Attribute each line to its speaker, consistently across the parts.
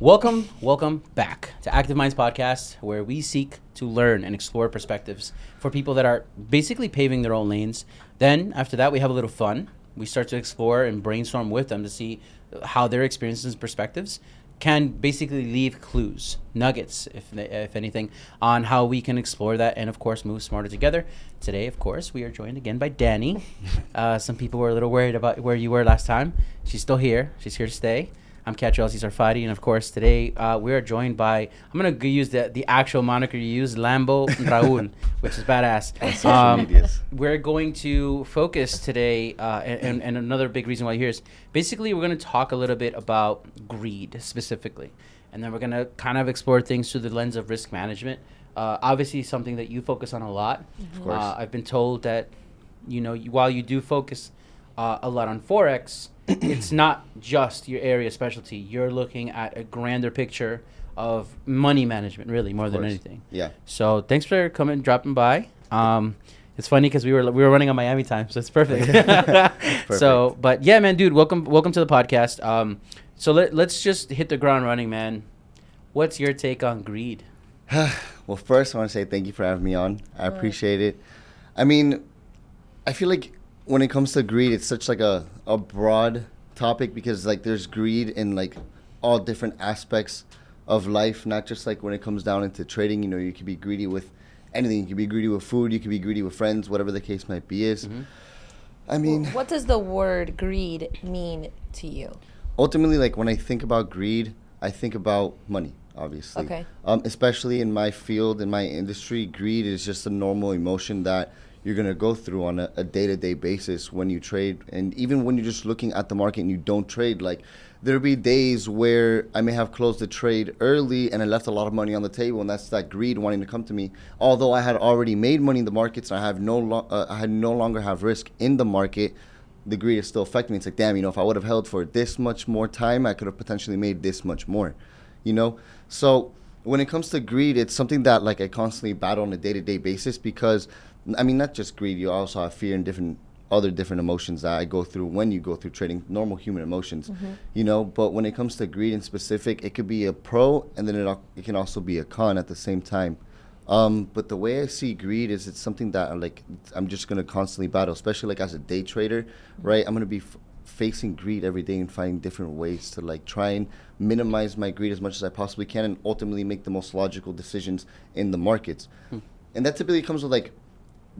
Speaker 1: Welcome, welcome back to Active Minds Podcast, where we seek to learn and explore perspectives for people that are basically paving their own lanes. Then, after that, we have a little fun. We start to explore and brainstorm with them to see how their experiences and perspectives can basically leave clues, nuggets, if, if anything, on how we can explore that and, of course, move smarter together. Today, of course, we are joined again by Danny. Uh, some people were a little worried about where you were last time. She's still here, she's here to stay. I'm Catch Cesar Sarfati, and of course, today uh, we are joined by, I'm going to use the, the actual moniker you use, Lambo Raul, which is badass. Um, we're going to focus today, uh, and, and another big reason why you're here is basically we're going to talk a little bit about greed specifically. And then we're going to kind of explore things through the lens of risk management. Uh, obviously, something that you focus on a lot.
Speaker 2: Of course.
Speaker 1: Uh, I've been told that, you know, you, while you do focus uh, a lot on Forex, it's not just your area specialty. You're looking at a grander picture of money management, really, more than anything.
Speaker 2: Yeah.
Speaker 1: So thanks for coming, and dropping by. Um, it's funny because we were we were running on Miami time, so it's perfect. So, but yeah, man, dude, welcome welcome to the podcast. Um, so let let's just hit the ground running, man. What's your take on greed?
Speaker 2: well, first, I want to say thank you for having me on. I appreciate it. I mean, I feel like when it comes to greed, it's such like a, a broad topic because like there's greed in like all different aspects of life, not just like when it comes down into trading. You know, you can be greedy with anything. You can be greedy with food. You can be greedy with friends. Whatever the case might be, is.
Speaker 1: Mm-hmm.
Speaker 2: I mean,
Speaker 3: what does the word greed mean to you?
Speaker 2: ultimately, like when I think about greed, I think about money. Obviously,
Speaker 3: Okay.
Speaker 2: Um, especially in my field, in my industry, greed is just a normal emotion that you're gonna go through on a, a day-to-day basis when you trade, and even when you're just looking at the market and you don't trade. Like there'll be days where I may have closed the trade early and I left a lot of money on the table, and that's that greed wanting to come to me. Although I had already made money in the markets, and I have no, lo- uh, I had no longer have risk in the market the greed is still affecting me. It's like, damn, you know, if I would have held for this much more time, I could have potentially made this much more, you know? So when it comes to greed, it's something that like I constantly battle on a day to day basis because, I mean, not just greed, you also have fear and different other different emotions that I go through when you go through trading, normal human emotions, mm-hmm. you know? But when it comes to greed in specific, it could be a pro and then it, it can also be a con at the same time. Um, but the way I see greed is it's something that I'm like I'm just gonna constantly battle, especially like as a day trader, mm-hmm. right? I'm gonna be f- facing greed every day and finding different ways to like try and minimize my greed as much as I possibly can, and ultimately make the most logical decisions in the markets. Hmm. And that typically comes with like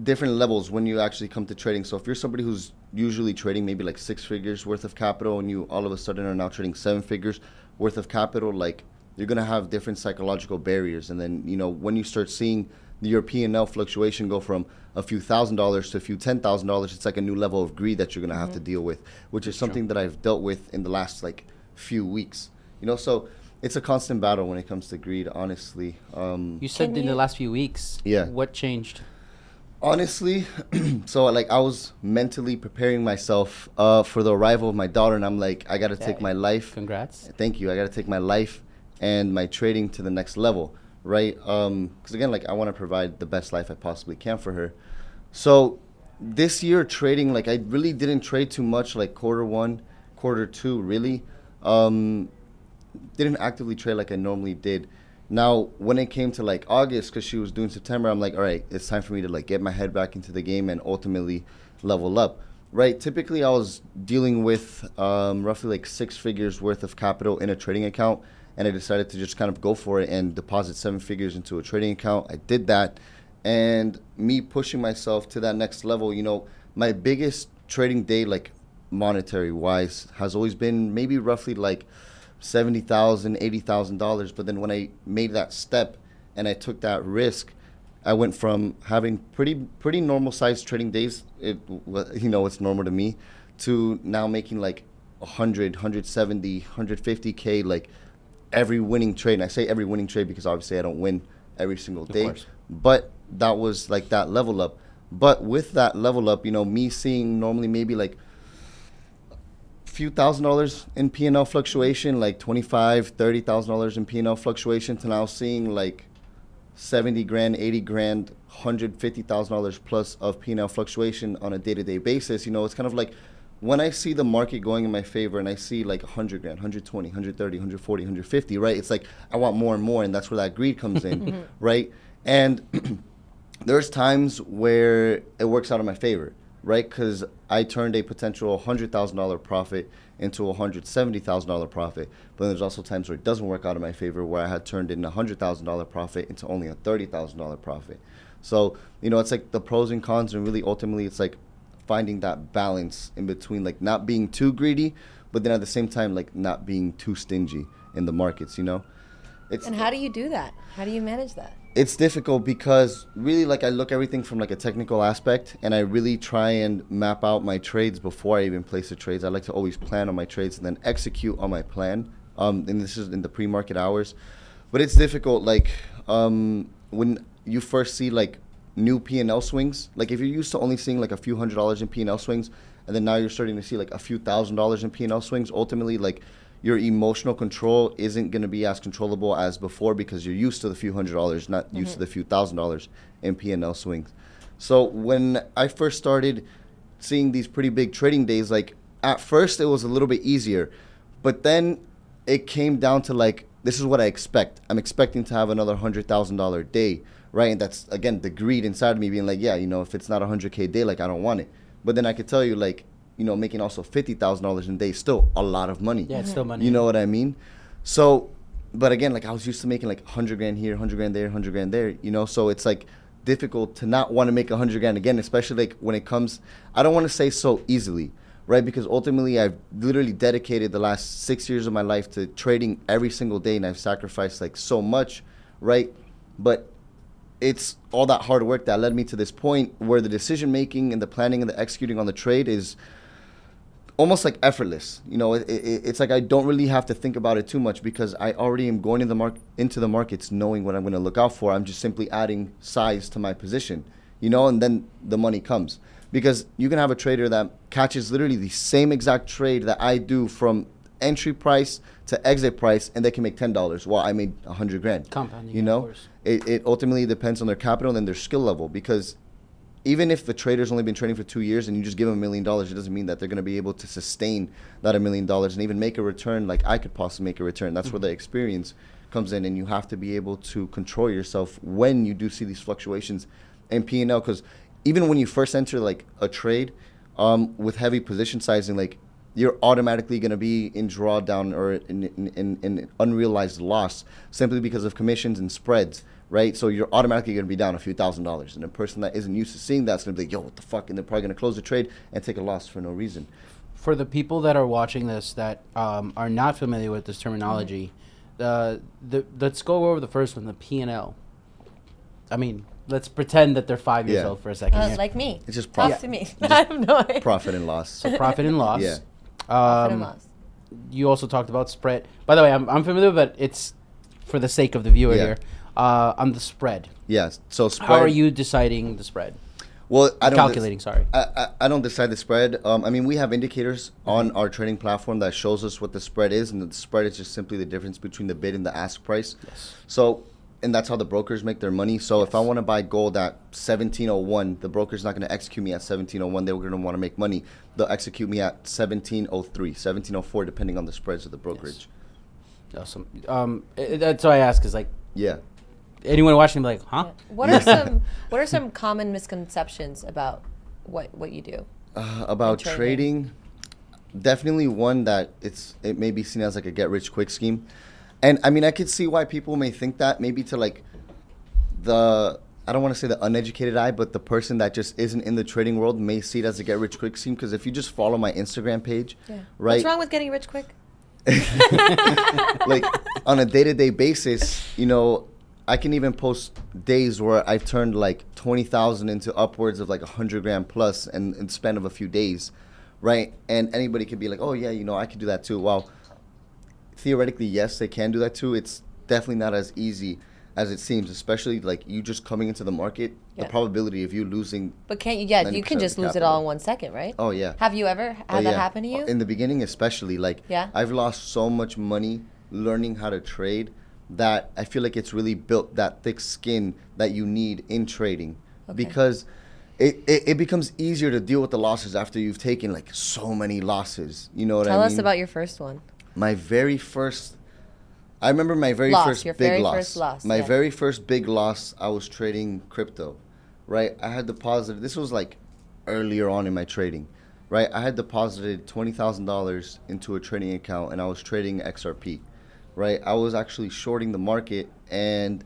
Speaker 2: different levels when you actually come to trading. So if you're somebody who's usually trading maybe like six figures worth of capital, and you all of a sudden are now trading seven figures worth of capital, like you're gonna have different psychological barriers. And then you know when you start seeing the your P and L fluctuation go from a few thousand dollars to a few ten thousand dollars, it's like a new level of greed that you're gonna have to deal with, which is something that I've dealt with in the last like few weeks. You know, so it's a constant battle when it comes to greed. Honestly, um,
Speaker 1: You said
Speaker 3: Can
Speaker 1: in the last few weeks.
Speaker 2: Yeah.
Speaker 1: What changed?
Speaker 2: Honestly so like i was mentally preparing myself uh, for the arrival of my daughter and i'm like i gotta take my life
Speaker 1: Congrats.
Speaker 2: thank you. I gotta take my life and my trading to the next level right? Because again like i want to provide the best life i possibly can for her. So this year trading like i really didn't trade too much like quarter one quarter two really. Um didn't actively trade like i normally did now when it came to like august because she was doing september i'm like all right it's time for me to like get my head back into the game and ultimately level up. Right typically i was dealing with um, roughly like six figures worth of capital in a trading account and i decided to just kind of go for it and deposit seven figures into a trading account. I did that and me pushing myself to that next level you know my biggest trading day like monetary wise has always been maybe roughly like seventy thousand, eighty thousand dollars. But then when I made that step and I took that risk, I went from having pretty pretty normal sized trading days. It you know it's normal to me, to now making like 100, 170, 150 k like every winning trade. And I say every winning trade because obviously I don't win every single day. But that was like that level up. But with that level up, you know, me seeing normally maybe like few thousand dollars in P&L fluctuation, like twenty-five, thirty thousand dollars in P&L fluctuation, to now seeing like seventy grand, eighty grand, hundred fifty thousand dollars plus of P&L fluctuation on a day-to-day basis. You know, it's kind of like when I see the market going in my favor and I see like 100 grand, 120, 130, 140, 150, right? It's like I want more and more, and that's where that greed comes in, right? And there's times where it works out in my favor, right? Because I turned a potential $100,000 profit into a $170,000 profit. But then there's also times where it doesn't work out in my favor, where I had turned in a $100,000 profit into only a $30,000 profit. So, you know, it's like the pros and cons, and really ultimately it's like finding that balance in between, like not being too greedy, but then at the same time, like not being too stingy in the markets, you know? It's,
Speaker 3: And how do you do that? How do you manage that?
Speaker 2: It's difficult because really like I look everything from like a technical aspect and I really try and map out my trades before I even place the trades. I like to always plan on my trades and then execute on my plan. Um, and this is in the pre-market hours, but it's difficult. Like um, when you first see like new P and L swings, like if you're used to only seeing like a few hundred dollars in P and L swings, and then now you're starting to see like a few thousand dollars in P and L swings. Ultimately, like your emotional control isn't going to be as controllable as before because you're used to the few hundred dollars, not used to mm-hmm. the few thousand dollars in P&L swings. So when I first started seeing these pretty big trading days, like at first it was a little bit easier, but then it came down to like this is what I expect. I'm expecting to have another hundred thousand dollar day, right? And that's again the greed inside of me being like, yeah, you know, if it's not a hundred k day, like I don't want it. But then I could tell you like you know, making also fifty thousand dollars in a day is still a lot of money.
Speaker 1: Yeah, it's still money.
Speaker 2: You know what I mean? So, but again, like I was used to making like hundred grand here, hundred grand there, hundred grand there. You know, so it's like difficult to not want to make a hundred grand again, especially like when it comes. I don't want to say so easily, right? Because ultimately, I've literally dedicated the last six years of my life to trading every single day, and I've sacrificed like so much, right? But it's all that hard work that led me to this point where the decision making and the planning and the executing on the trade is almost like effortless. You know, it, it, it's like I don't really have to think about it too much because I already am going in the mark into the markets knowing what I'm going to look out for. I'm just simply adding size to my position, you know, and then the money comes. Because you can have a trader that catches literally the same exact trade that I do from entry price to exit price, and they can make ten dollars. Well, I made a hundred grand.
Speaker 1: Compounding,
Speaker 2: you know, it, it ultimately depends on their capital and their skill level because even if the trader's only been trading for two years and you just give them a million dollars, it doesn't mean that they're going to be able to sustain that a million dollars and even make a return like I could possibly make a return. That's where the experience comes in, and you have to be able to control yourself when you do see these fluctuations in P and L. Because even when you first enter like a trade um, with heavy position sizing, like you're automatically going to be in drawdown or in, in, in, in unrealized loss simply because of commissions and spreads, right? So you're automatically going to be down a few thousand dollars. And a person that isn't used to seeing that's going to be like, yo, what the fuck? And they're probably going to close the trade and take a loss for no reason.
Speaker 1: For the people that are watching this that um, are not familiar with this terminology, uh, the let's go over the first one, the P and L. I mean, let's pretend that they're five years
Speaker 2: Yeah.
Speaker 1: old for a second.
Speaker 3: Uh,
Speaker 1: here.
Speaker 3: like me.
Speaker 2: It's just
Speaker 3: Talk
Speaker 2: profit,
Speaker 3: to me. I have no idea.
Speaker 2: profit and loss.
Speaker 1: so profit and loss.
Speaker 2: Yeah.
Speaker 3: Profit
Speaker 1: Um,
Speaker 3: and loss.
Speaker 1: you also talked about spread. By the way, I'm, I'm familiar, but it's for the sake of the viewer
Speaker 2: Yeah.
Speaker 1: here. Uh, on the spread,
Speaker 2: Yes. So spread.
Speaker 1: how are you deciding the spread?
Speaker 2: Well, I don't
Speaker 1: Calculating, sorry.
Speaker 2: I, I, I don't decide the spread. Um, I mean, we have indicators on our trading platform that shows us what the spread is, and the spread is just simply the difference between the bid and the ask price.
Speaker 1: Yes.
Speaker 2: So, and that's how the brokers make their money. So, if I want to buy gold at 1701, the broker's not going to execute me at 1701. They're going to want to make money. They'll execute me at 1703, 1704, depending on the spreads of the brokerage.
Speaker 1: Awesome. Um, that's why I ask is like
Speaker 2: Yeah.
Speaker 1: Anyone watching, be like, huh?
Speaker 3: What are some What are some common misconceptions about what what you do?
Speaker 2: Uh, about
Speaker 3: trading.
Speaker 2: trading, definitely one that it's it may be seen as like a get rich quick scheme, and I mean I could see why people may think that maybe to like the I don't want to say the uneducated eye, but the person that just isn't in the trading world may see it as a get rich quick scheme because if you just follow my Instagram page,
Speaker 3: Yeah.
Speaker 2: right,
Speaker 3: What's wrong with getting rich quick?
Speaker 2: like on a day to day basis, you know, I can even post days where I've turned like twenty thousand into upwards of like a hundred grand plus in, in span of a few days, right? And anybody could be like, oh yeah, you know, I could do that too. Well, theoretically, yes, they can do that too. It's definitely not as easy as it seems, especially like you just coming into the market.
Speaker 3: Yeah.
Speaker 2: The probability of you losing,
Speaker 3: But can't you? Yeah, you can just lose it all in one second, right?
Speaker 2: oh yeah,
Speaker 3: Have you ever oh, had
Speaker 2: Oh,
Speaker 3: that happen to you?
Speaker 2: In the beginning, especially, like
Speaker 3: Yeah?
Speaker 2: I've lost so much money learning how to trade that I feel like it's really built that thick skin that you need in trading
Speaker 3: Okay.
Speaker 2: because it, it, it becomes easier to deal with the losses after you've taken like so many losses. You know what
Speaker 3: Tell
Speaker 2: I mean?
Speaker 3: Tell us about your first one.
Speaker 2: my very first I remember my very
Speaker 3: Loss,
Speaker 2: first
Speaker 3: your
Speaker 2: big
Speaker 3: very
Speaker 2: loss.
Speaker 3: first loss,
Speaker 2: My
Speaker 3: yeah.
Speaker 2: very first big loss, I was trading crypto. Right? I had deposited this was like earlier on in my trading. Right? I had deposited $20,000 into a trading account and I was trading XRP. Right? I was actually shorting the market and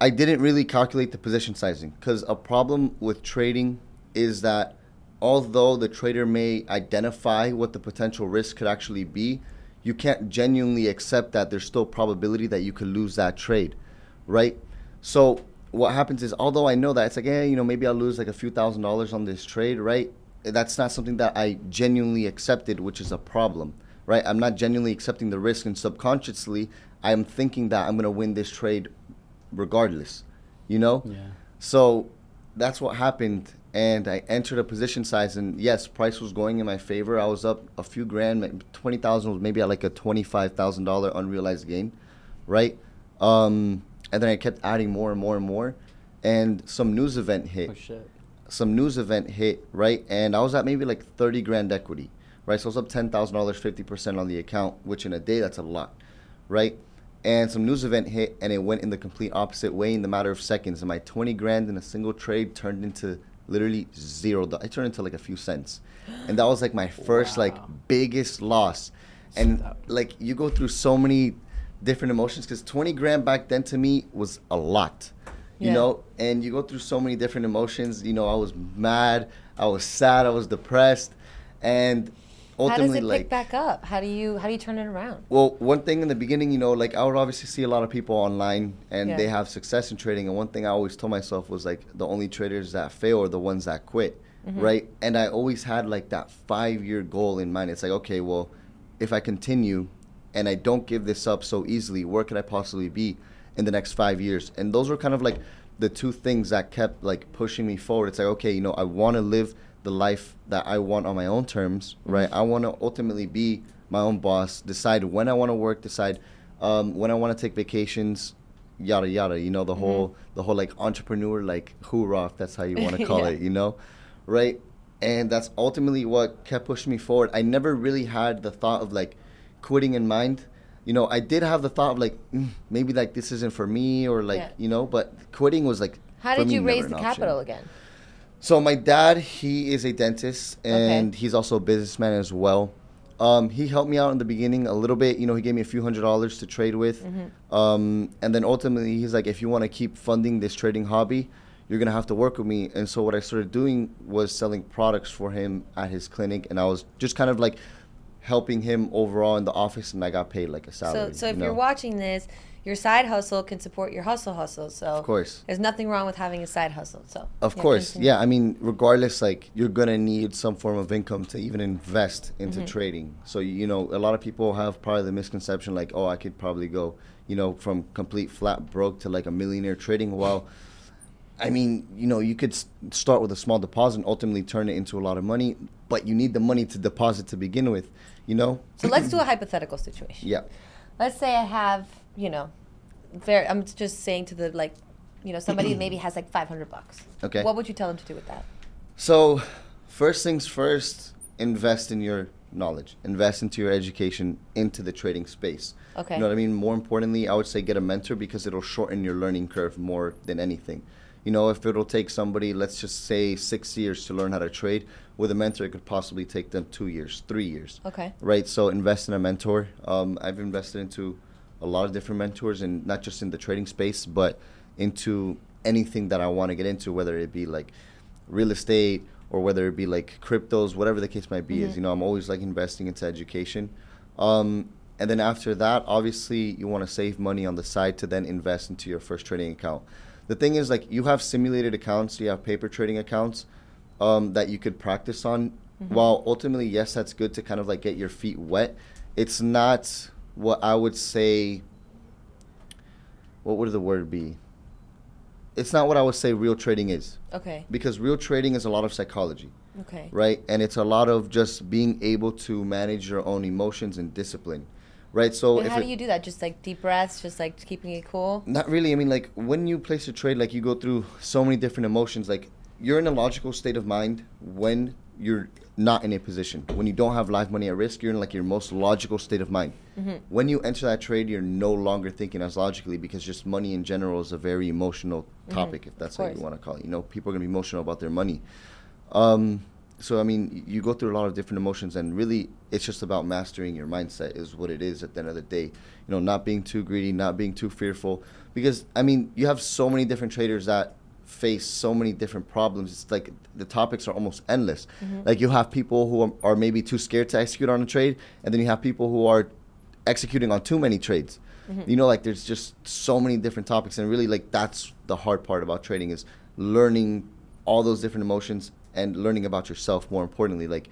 Speaker 2: I didn't really calculate the position sizing because a problem with trading is that although the trader may identify what the potential risk could actually be, you can't genuinely accept that there's still probability that you could lose that trade, right? So what happens is, although I know that it's like, yeah, you know, maybe I'll lose like a few thousand dollars on this trade, right? That's not something that I genuinely accepted, which is a problem, right? I'm not genuinely accepting the risk, and subconsciously, I'm thinking that I'm gonna win this trade regardless, you know?
Speaker 1: Yeah.
Speaker 2: So that's what happened, and I entered a position size, and yes, price was going in my favor. I was up a few grand, twenty thousand was maybe at like a twenty-five thousand dollar unrealized gain, right? Um, and then I kept adding more and more and more, and some news event hit
Speaker 1: Oh shit.
Speaker 2: some news event hit, right? And I was at maybe like 30 grand equity, right? So it's up $10,000, 50% on the account, which in a day, that's a lot, right? And some news event hit and it went in the complete opposite way in the matter of seconds. And my 20 grand in a single trade turned into literally zero. do- It turned into like a few cents. And that was like my first, like, biggest loss. And
Speaker 1: that-
Speaker 2: like, you go through so many different emotions because 20 grand back then to me was a lot you
Speaker 3: Yeah.
Speaker 2: know and you go through so many different emotions you know i was mad i was sad i was depressed and
Speaker 3: How does it
Speaker 2: like
Speaker 3: pick back up? How do you how do you turn it around?
Speaker 2: well one thing in the beginning you know like i would obviously see a lot of people online and
Speaker 3: Yeah.
Speaker 2: they have success in trading and one thing i always told myself was like the only traders that fail are the ones that quit
Speaker 3: Mm-hmm.
Speaker 2: right and i always had like that five year goal in mind it's like okay well if i continue and i don't give this up so easily where could i possibly be in the next five years and those were kind of like the two things that kept like pushing me forward it's like okay you know i want to live the life that i want on my own terms right? I want to ultimately be my own boss decide when i want to work decide um, when i want to take vacations yada yada you know the whole the whole like entrepreneur like hoorah if that's how you want to call
Speaker 3: Yeah.
Speaker 2: it you know? Right? And that's ultimately what kept pushing me forward. I never really had the thought of like quitting in mind. You know i did have the thought of like mm, maybe like this isn't for me or like
Speaker 3: Yeah.
Speaker 2: you know but quitting was like
Speaker 3: How did you raise the capital again?
Speaker 2: So my dad, he is a dentist and he's also a businessman as well. Um, he helped me out in the beginning a little bit. You know, he gave me a few hundred dollars to trade with. Um, and then ultimately, he's like, if you want to keep funding this trading hobby, you're gonna have to work with me. And so what I started doing was selling products for him at his clinic, and I was just kind of like helping him overall in the office, and I got paid like a salary.
Speaker 3: So so if
Speaker 2: you
Speaker 3: you're watching this, your side hustle can support your hustle hustle. So
Speaker 2: Of course.
Speaker 3: there's nothing wrong with having a side hustle. So
Speaker 2: Of
Speaker 3: yeah,
Speaker 2: course,
Speaker 3: continue.
Speaker 2: yeah. I mean, regardless, like you're gonna need some form of income to even invest into
Speaker 3: Mm-hmm.
Speaker 2: trading. So you know, a lot of people have probably the misconception like, oh, I could probably go, you know, from complete flat broke to like a millionaire trading. Well, I mean, you know, you could start with a small deposit and ultimately turn it into a lot of money, but you need the money to deposit to begin with. You know?
Speaker 3: So let's do a hypothetical situation.
Speaker 2: Yeah.
Speaker 3: Let's say I have, you know, very. I'm just saying to the like, you know, somebody maybe has like 500 bucks.
Speaker 2: Okay.
Speaker 3: What would you tell them to do with that?
Speaker 2: So, first things first, invest in your knowledge, invest into your education, into the trading space.
Speaker 3: Okay.
Speaker 2: You know what I mean? More importantly, I would say get a mentor because it'll shorten your learning curve more than anything. You know, if it'll take somebody, let's just say six years to learn how to trade, with a mentor, it could possibly take them two years, three years.
Speaker 3: Okay.
Speaker 2: Right. So invest in a mentor. Um, I've invested into a lot of different mentors, and not just in the trading space, but into anything that I want to get into, whether it be like real estate or whether it be like cryptos, whatever the case might be. Is you know, I'm always like investing into education. Um, and then after that, obviously, you want to save money on the side to then invest into your first trading account. The thing is, like, you have simulated accounts, you have paper trading accounts um, that you could practice on. While ultimately, yes, that's good to kind of like get your feet wet. It's not what I would say. What would the word be? It's not what I would say real trading is
Speaker 3: Okay.
Speaker 2: because real trading is a lot of psychology
Speaker 3: Okay.
Speaker 2: right? And it's a lot of just being able to manage your own emotions and discipline, right? So
Speaker 3: how
Speaker 2: it,
Speaker 3: do you do that? Just like deep breaths, just like keeping it cool.
Speaker 2: not really, I mean, like when you place a trade, like you go through so many different emotions. Like you're in a logical state of mind when you're not in a position. When you don't have live money at risk, you're in like your most logical state of mind.
Speaker 3: Mm-hmm.
Speaker 2: When you enter that trade, you're no longer thinking as logically because just money in general is a very emotional topic, if that's
Speaker 3: Mm-hmm.
Speaker 2: How you want to call it. You know, people are gonna be emotional about their money. Um, so I mean, you go through a lot of different emotions, and really, it's just about mastering your mindset. Is what it is at the end of the day. You know, not being too greedy, not being too fearful, because I mean, you have so many different traders that face so many different problems. It's like the topics are almost endless. Mm-hmm. Like you have people who are, are maybe too scared to execute on a trade, and then you have people who are executing on too many trades. Mm-hmm. You know, like there's just so many different topics, and really, like that's the hard part about trading is learning all those different emotions and learning about yourself. More importantly, like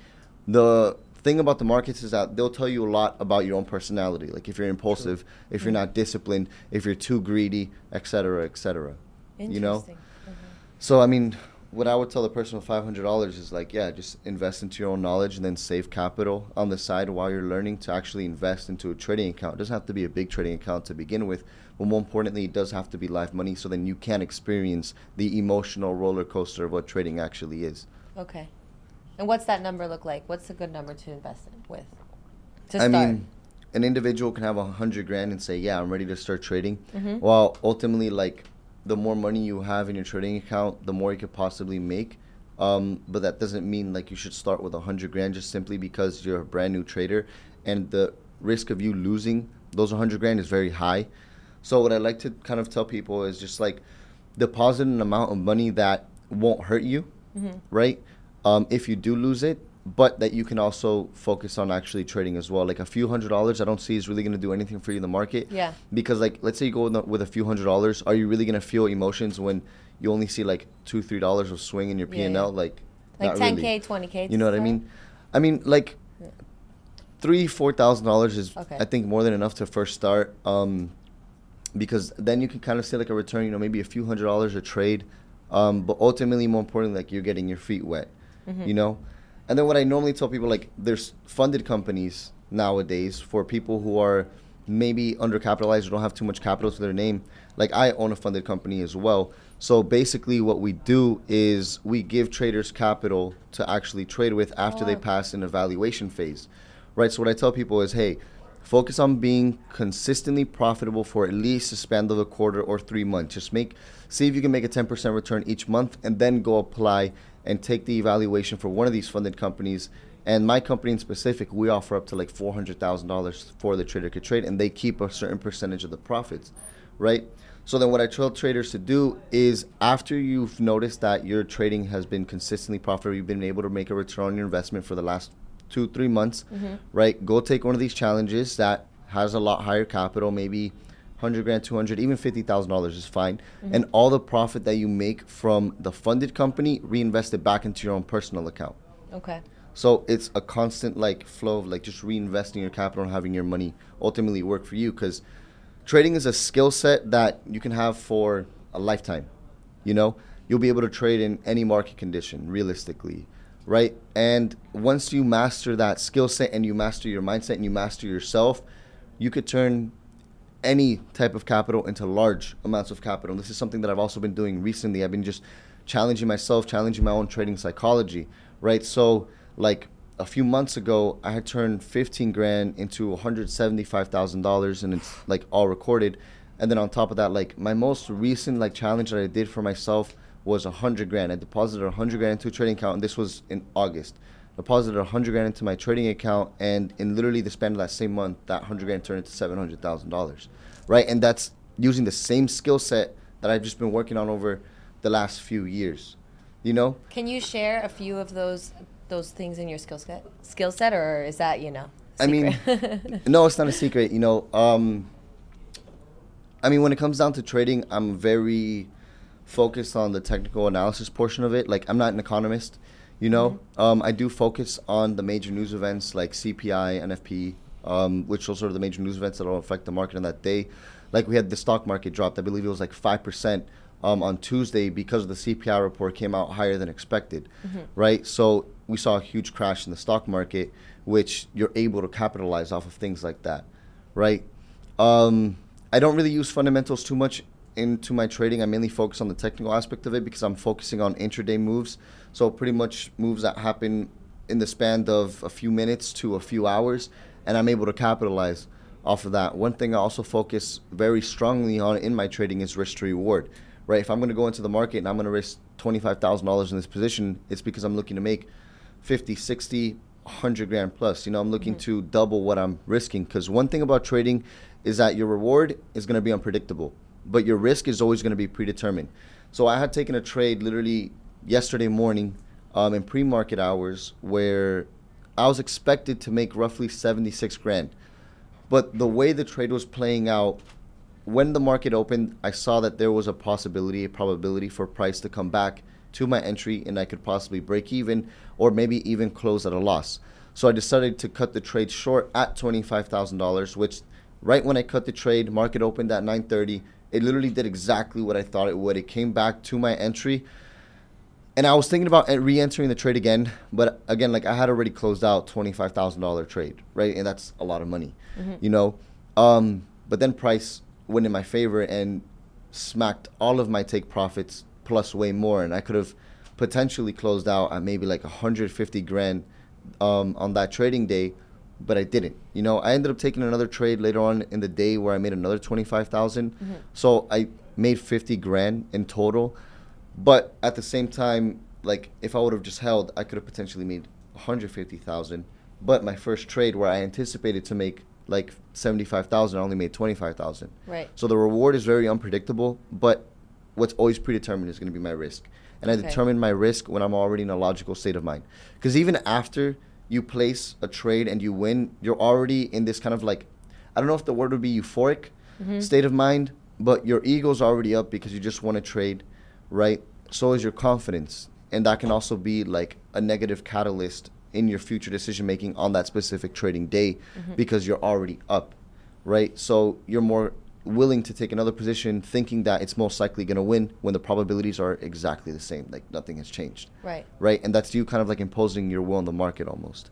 Speaker 2: the thing about the markets is that they'll tell you a lot about your own personality. Like if you're impulsive, if you're mm-hmm. not disciplined, if you're too greedy, etc., cetera, et cetera. You know. So I mean, what I would tell the person with five hundred dollars is like, yeah, just invest into your own knowledge and then save capital on the side while you're learning to actually invest into a trading account. It doesn't have to be a big trading account to begin with, but more importantly, it does have to be live money so then you can experience the emotional roller coaster of what trading actually is.
Speaker 3: Okay. And what's that number look like? What's a good number to invest in with? To
Speaker 2: I
Speaker 3: start.
Speaker 2: mean, an individual can have a hundred grand and say, "Yeah, I'm ready to start trading."
Speaker 3: Mhm.
Speaker 2: While ultimately, like, the more money you have in your trading account, the more you could possibly make. Um, but that doesn't mean like you should start with a hundred grand just simply because you're a brand new trader, and the risk of you losing those hundred grand is very high. So what I like to kind of tell people is just like deposit an amount of money that won't hurt you,
Speaker 3: Mm-hmm.
Speaker 2: right? Um, if you do lose it, but that you can also focus on actually trading as well. Like a few hundred dollars, I don't see is really going to do anything for you in the market.
Speaker 3: Yeah.
Speaker 2: Because like, let's say you go with a- with a few hundred dollars, are you really going to feel emotions when you only see like two, three dollars of swing in your P and. L? Like,
Speaker 3: like 10k, 20k.
Speaker 2: You know what I mean? I mean, like
Speaker 3: Yeah.
Speaker 2: three, four thousand dollars is
Speaker 3: Okay.
Speaker 2: I think more than enough to first start. Um, because then you can kind of see like a return, you know, maybe a few hundred dollars a trade. Um, but ultimately, more importantly, like you're getting your feet wet,
Speaker 3: Mm-hmm.
Speaker 2: you know. And then what I normally tell people, like, there's funded companies nowadays for people who are maybe undercapitalized or don't have too much capital to their name. Like I own a funded company as well. So basically, what we do is we give traders capital to actually trade with after they
Speaker 3: Oh.
Speaker 2: pass an evaluation phase, right? So what I tell people is, hey, focus on being consistently profitable for at least a span of a quarter or three months. Just make, see if you can make a 10% return each month, and then go apply and take the evaluation for one of these funded companies. And my company in specific, we offer up to like four hundred thousand dollars for the trader could trade, and they keep a certain percentage of the profits, right? So then, what I tell traders to do is, after you've noticed that your trading has been consistently profitable, you've been able to make a return on your investment for the last two, three months, mm-hmm. right? Go take one of these challenges that has a lot higher capital, maybe hundred grand, two hundred, even fifty thousand dollars is fine, mm-hmm. and all the profit that you make from the funded company, reinvest it back into your own personal account.
Speaker 3: Okay.
Speaker 2: So it's a constant like flow of like just reinvesting your capital and having your money ultimately work for you because trading is a skill set that you can have for a lifetime. You know, you'll be able to trade in any market condition realistically, right? And once you master that skill set and you master your mindset and you master yourself, you could turn any type of capital into large amounts of capital. This is something that I've also been doing recently. I've been just challenging myself, challenging my own trading psychology, right? So, like a few months ago, I had turned 15 grand into $175,000 and it's like all recorded. And then on top of that, like my most recent like challenge that I did for myself was 100 grand. I deposited 100 grand into a trading account and this was in August. Deposited 100 grand into my trading account and in literally the span of that same month, that 100 grand turned into $700,000, right? And that's using the same skill set that I've just been working on over the last few years, you know?
Speaker 3: Can you share a few of those those things in your skill set? Skill set, or is that you know?
Speaker 2: I mean, no, it's not a secret. You know, um, I mean, when it comes down to trading, I'm very focused on the technical analysis portion of it. Like, I'm not an economist. You know, um, I do focus on the major news events like CPI, NFP, um, which are sort of the major news events that will affect the market on that day. Like we had the stock market dropped. I believe it was like five percent um, on Tuesday because the CPI report came out higher than expected, right? So we saw a huge crash in the stock market, which you're able to capitalize off of things like that, right? Um, I don't really use fundamentals too much into my trading, I mainly focus on the technical aspect of it because I'm focusing on intraday moves. So pretty much moves that happen in the span of a few minutes to a few hours, and I'm able to capitalize off of that. One thing I also focus very strongly on in my trading is risk to reward. Right? If I'm going to go into the market and I'm going to risk $25,000 in this position, it's because I'm looking to make 50, 60, 100 grand plus. You know, I'm looking
Speaker 3: Mm-hmm.
Speaker 2: to double what I'm risking because one thing about trading is that your reward is going to be unpredictable, but your risk is always going to be predetermined. So I had taken a trade literally yesterday morning um, in pre-market hours where I was expected to make roughly 76 grand. But the way the trade was playing out, when the market opened, I saw that there was a possibility, a probability for price to come back to my entry and I could possibly break even or maybe even close at a loss. So I decided to cut the trade short at $25,000, which right when I cut the trade, market opened at 9:30. It literally did exactly what I thought it would. It came back to my entry and I was thinking about re-entering the trade again, but again, like I had already closed out twenty five thousand dollar trade, right? And that's a lot of money, you know. Um, but then price went in my favor and smacked all of my take profits plus way more, and I could have potentially closed out at maybe like hundred fifty grand um, on that trading day, but I didn't. You know, I ended up taking another trade later on in the day where I made another twenty So I made fifty grand in total. But at the same time, like if I would have just held, I could have potentially made 150,000. But my first trade where I anticipated to make like 75,000, I only made 25,000.
Speaker 3: Right.
Speaker 2: So the reward is very unpredictable, but what's always predetermined is going to be my risk. And I determine my risk when I'm already in a logical state of mind. Because even after you place a trade and you win, you're already in this kind of like, I don't know if the word would be euphoric mm-hmm. state of mind, but your ego's already up because you just want to trade, right? So is your confidence. And that can also be like a negative catalyst in your future decision making on that specific trading day mm-hmm. because you're already up, right? So you're more willing to take another position thinking that it's most likely going to win when the probabilities are exactly the same, like nothing has changed,
Speaker 3: Right.
Speaker 2: right? And that's you kind of like imposing your will on the market almost.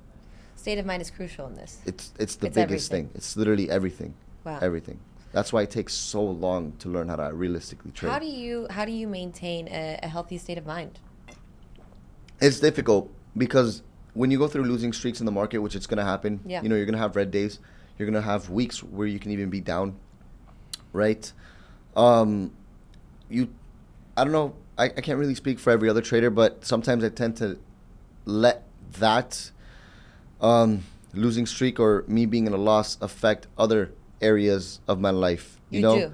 Speaker 3: State of mind is crucial in this.
Speaker 2: It's it's the
Speaker 3: It's
Speaker 2: biggest
Speaker 3: everything.
Speaker 2: thing. It's literally everything.
Speaker 3: Wow.
Speaker 2: Everything. That's why it takes so long to learn how to realistically trade.
Speaker 3: How do you how do you maintain a, a healthy state of mind?
Speaker 2: it's difficult because when you go through losing streaks in the market, which it's going to happen,
Speaker 3: Yeah.
Speaker 2: you know, you're going to have red days. You're going to have weeks where you can even be down, right? Um, you, I don't know. I, I can't really speak for every other trader, but sometimes I tend to let that um, losing streak or me being in a loss affect other areas of my life. You,
Speaker 3: You
Speaker 2: know,
Speaker 3: do.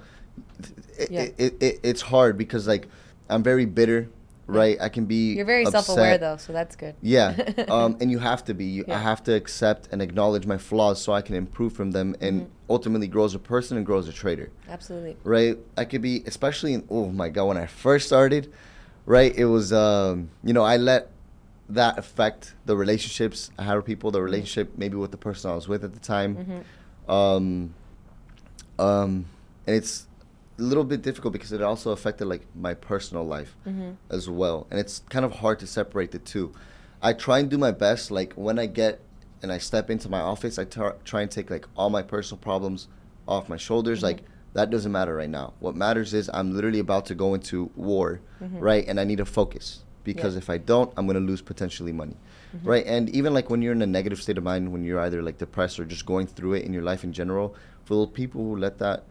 Speaker 2: It,
Speaker 3: Yeah.
Speaker 2: it, it, it's hard because like I'm very bitter, right? I can be.
Speaker 3: You're very self-aware though, so that's good.
Speaker 2: Yeah, um, and you have to be. You, I have to accept and acknowledge my flaws so I can improve from them and
Speaker 3: Mm-hmm.
Speaker 2: ultimately grow as a person and grow as a trader.
Speaker 3: Absolutely.
Speaker 2: Right? I could be, especially in, oh my God, when I first started, right? It was, um, you know, I let that affect the relationships I had with people, the relationship maybe with the person I was with at the time.
Speaker 3: Mm-hmm.
Speaker 2: Um, um, and it's a little bit difficult because it also affected like my personal life
Speaker 3: Mm-hmm.
Speaker 2: as well, and it's kind of hard to separate the two. I try and do my best. Like when I get and I step into my office, I tar- try and take like all my personal problems off my shoulders. Like that doesn't matter right now. What matters is I'm literally about to go into war, right? And I need to focus because
Speaker 3: Yeah.
Speaker 2: if I don't, I'm gonna lose potentially money, Mm-hmm. right? And even like when you're in a negative state of mind, when you're either like depressed or just going through it in your life in general, for the people who let that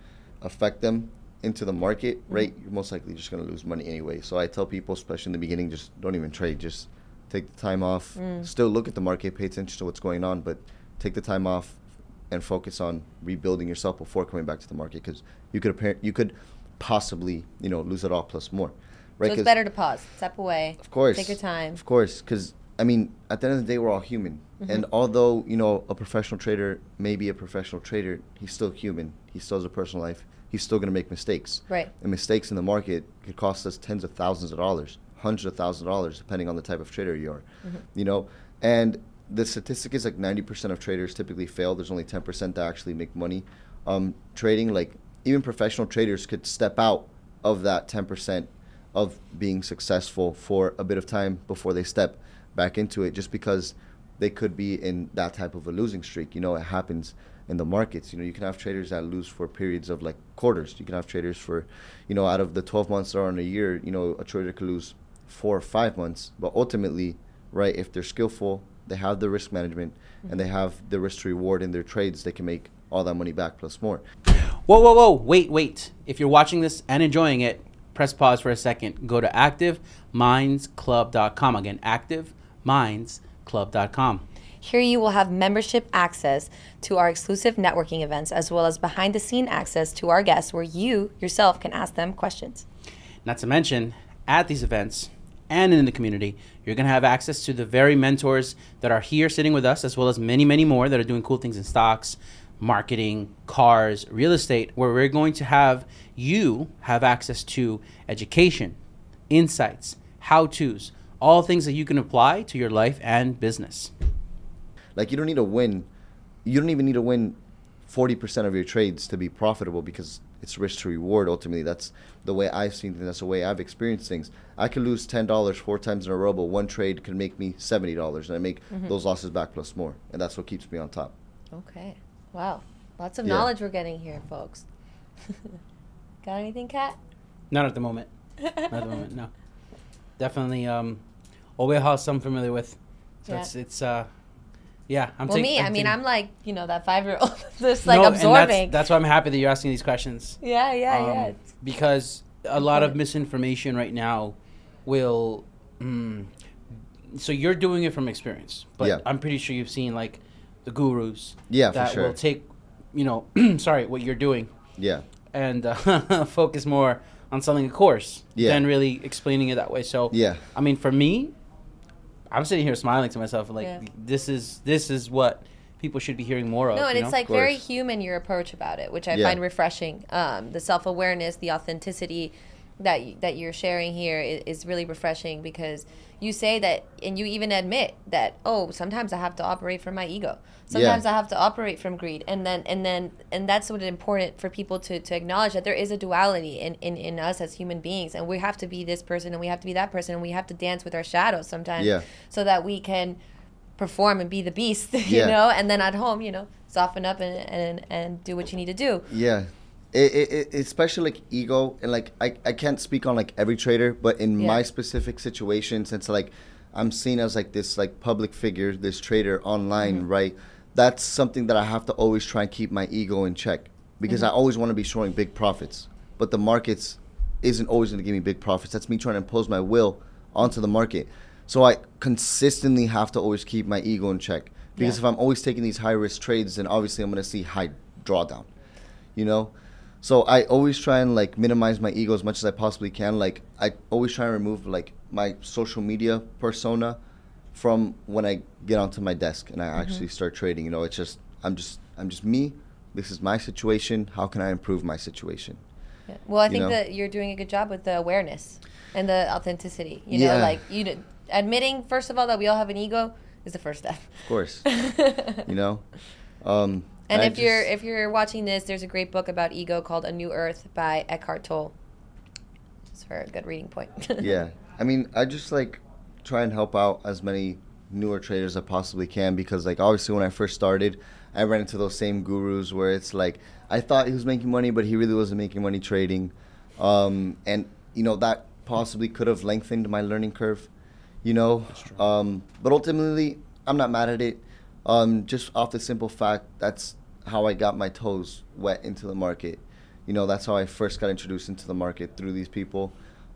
Speaker 2: affect them into the market, mm-hmm. right, you're most likely just gonna lose money anyway. So I tell people, especially in the beginning, just don't even trade. Just take the time off. Mm. Still look at the market, pay attention to what's going on, but take the time off and focus on rebuilding yourself before coming back to the market because you could appar- you could possibly you know lose it all plus more, right?
Speaker 3: So it's better to pause, step away.
Speaker 2: of course.
Speaker 3: Take your time.
Speaker 2: Of course, because I mean, at the end of the day, we're all human.
Speaker 3: Mm-hmm.
Speaker 2: And although you know a professional trader may be a professional trader, he's still human. He still has a personal life. He's still going to make mistakes.
Speaker 3: Right.
Speaker 2: And mistakes in the market could cost us tens of thousands of dollars, hundreds of thousands of dollars, depending on the type of trader you are.
Speaker 3: Mm-hmm.
Speaker 2: You know, and the statistic is like 90% of traders typically fail. There's only 10% that actually make money um, trading. Like even professional traders could step out of that 10% of being successful for a bit of time before they step back into it just because they could be in that type of a losing streak. You know, it happens in the markets. You know, you can have traders that lose for periods of like quarters. You can have traders for, you know, out of the 12 months or in a year, you know, a trader could lose four or five months. But ultimately, right, if they're skillful, they have the risk management, mm-hmm. and they have the risk reward in their trades, they can make all that money back plus more.
Speaker 1: Whoa, whoa, whoa! Wait, wait! If you're watching this and enjoying it, press pause for a second. Go to ActiveMindsClub.com again. ActiveMindsClub.com.
Speaker 3: Here you will have membership access to our exclusive networking events as well as behind the scene access to our guests where you yourself can ask them questions.
Speaker 1: Not to mention, at these events and in the community, you're going to have access to the very mentors that are here sitting with us, as well as many, many more that are doing cool things in stocks, marketing, cars, real estate, where we're going to have you have access to education, insights, how to's, all things that you can apply to your life and business.
Speaker 2: Like you don't need to win. You don't even need to win 40% of your trades to be profitable because it's risk to reward ultimately. That's the way I've seen things. That's the way I've experienced things. I could lose $10 four times in a row, but one trade could make me $70 and I make mm-hmm. those losses back plus more. And that's what keeps me on top.
Speaker 3: Okay. Wow. Lots of yeah. knowledge we're getting here, folks. Got anything, Kat?
Speaker 1: Not at the moment. Not at the moment, no. Definitely um Oveja I'm familiar with. So yeah. it's it's uh yeah,
Speaker 3: I'm. Taking. Well, me, I'm i mean, I'm like you know that five year old, just like no, absorbing.
Speaker 1: That's, that's, why I'm happy that you're asking these questions.
Speaker 3: Yeah, yeah, um, yeah.
Speaker 1: Because a lot of misinformation right now will. Mm, so you're doing it from experience, but yeah. I'm pretty sure you've seen like the gurus.
Speaker 2: Yeah,
Speaker 1: that
Speaker 2: sure.
Speaker 1: will take, you know, sorry, what you're doing.
Speaker 2: Yeah.
Speaker 1: And uh, focus more on selling a course yeah. than really explaining it that way. So
Speaker 2: yeah,
Speaker 1: I mean, for me, I'm sitting here smiling to myself like yeah. this is this is what people should be hearing more of.
Speaker 3: No, and
Speaker 1: it's
Speaker 3: know? like very human your approach about it, which I yeah. find refreshing. Um, the self awareness, the authenticity that that you're sharing here is, is, really refreshing because you say that and you even admit that oh sometimes I have to operate from my ego. Sometimes yeah. I have to operate from greed, and then and then and that's what important for people to, to acknowledge that there is a duality in, in in us as human beings, and we have to be this person and we have to be that person, and we have to dance with our shadows sometimes,
Speaker 2: yeah.
Speaker 3: so that we can perform and be the beast, you yeah. know, and then at home, you know, soften up and and and do what you need to do.
Speaker 2: Yeah. It, it, it, especially like ego and like I, I can't speak on like every trader but in yeah. my specific situation since like i'm seen as like this like public figure this trader online mm-hmm. right that's something that I have to always try and keep my ego in check because mm-hmm. I always want to be showing big profits, but the markets isn't always going to give me big profits. That's me trying to impose my will onto the market. So I consistently have to always keep my ego in check because yeah. if I'm always taking these high risk trades, then obviously I'm going to see high drawdown, you know. So I always try and like minimize my ego as much as I possibly can. Like I always try and remove like my social media persona from when I get onto my desk and I mm-hmm. actually start trading. You know, it's just I'm just I'm just me. This is my situation. How can I improve my situation?
Speaker 3: Yeah. Well, I think know? that you're doing a good job with the awareness and the authenticity. You know, like you admitting first of all that we all have an ego is the first step.
Speaker 2: Of course. you know. Um,
Speaker 3: and if you're if you're watching this, there's a great book about ego called A New Earth by Eckhart Tolle. It's for a good reading point.
Speaker 2: yeah, I mean, I just like try and help out as many newer traders as I possibly can because like obviously when I first started, I ran into those same gurus where it's like I thought he was making money, but he really wasn't making money trading, um, and you know that possibly could have lengthened my learning curve, you know. Um, but ultimately, I'm not mad at it. Um, just off the simple fact that's how I got my toes wet into the market. You know, that's how I first got introduced into the market through these people.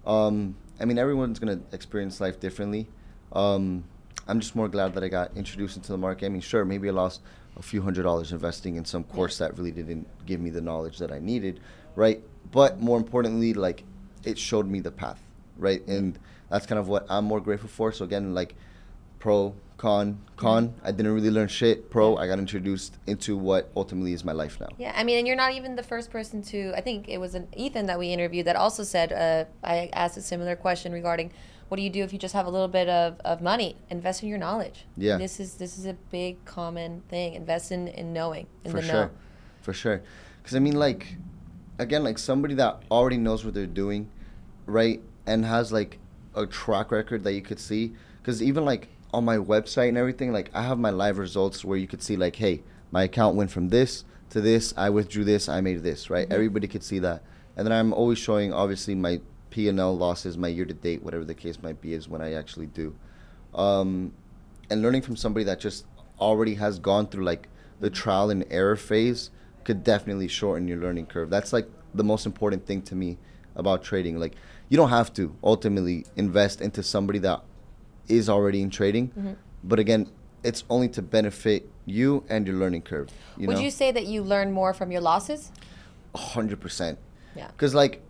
Speaker 2: Um, I mean, everyone's gonna experience life differently. Um, I'm just more glad that I got introduced into the market. I mean, sure, maybe I lost a few hundred dollars investing in some course that really didn't give me the knowledge that I needed, right? But more importantly, like it showed me the path, right? And that's kind of what I'm more grateful for. So again, like pro con con. I didn't really learn shit pro. I got introduced into what ultimately is my life now.
Speaker 3: Yeah i mean and you're not even the first person to i think it was an ethan that we interviewed that also said uh, i asked a similar question regarding what do you do if you just have a little bit of, of money? Invest in your knowledge.
Speaker 2: Yeah.
Speaker 3: This is this is a big common thing. Invest in, in knowing in
Speaker 2: for
Speaker 3: the
Speaker 2: sure.
Speaker 3: know.
Speaker 2: for sure. Because i mean like again like somebody that already knows what they're doing right and has like a track record that you could see. Because even like on my website and everything, like I have my live results where you could see like, hey, my account went from this to this. I withdrew this. I made this. Right.
Speaker 3: Mm-hmm.
Speaker 2: Everybody could see that. And then I'm always showing, obviously, my P and L losses, my year to date, whatever the case might be, is when I actually do. Um, and learning from somebody that just already has gone through like the trial and error phase could definitely shorten your learning curve. That's like the most important thing to me about trading. Like you don't have to ultimately invest into somebody that is already in trading,
Speaker 3: Mm-hmm.
Speaker 2: but again, it's only to benefit you and your learning curve. You
Speaker 3: Would
Speaker 2: know,
Speaker 3: you say that you learn more from your losses?
Speaker 2: hundred percent.
Speaker 3: Yeah.
Speaker 2: Because like,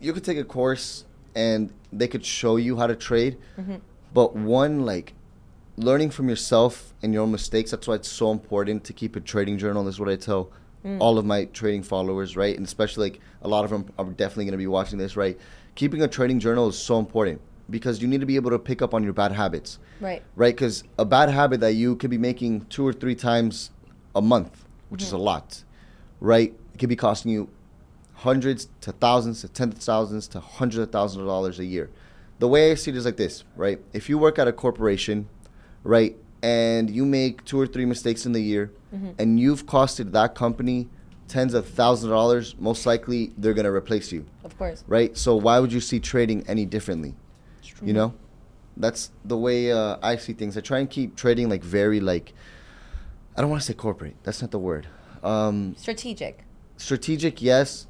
Speaker 2: you could take a course and they could show you how to trade,
Speaker 3: Mm-hmm.
Speaker 2: but one like learning from yourself and your own mistakes. That's why it's so important to keep a trading journal. This is what I tell
Speaker 3: Mm.
Speaker 2: all of my trading followers, right? And especially like a lot of them are definitely going to be watching this, right? Keeping a trading journal is so important because you need to be able to pick up on your bad habits
Speaker 3: Right.
Speaker 2: right? Because a bad habit that you could be making two or three times a month, which is a mm-hmm. lot, right? It could be costing you hundreds to thousands to tens of thousands to hundreds of thousands of dollars a year. The way I see it is like this, right? If you work at a corporation, right, and you make two or three mistakes in the year, mm-hmm. and you've costed that company tens of thousands of dollars, most likely they're gonna replace you
Speaker 3: Of course.
Speaker 2: right? So why would you see trading any differently? You know, that's the way uh, I see things. I try and keep trading like very like I don't want to say corporate. That's not the word. Um,
Speaker 3: Strategic.
Speaker 2: strategic, yes,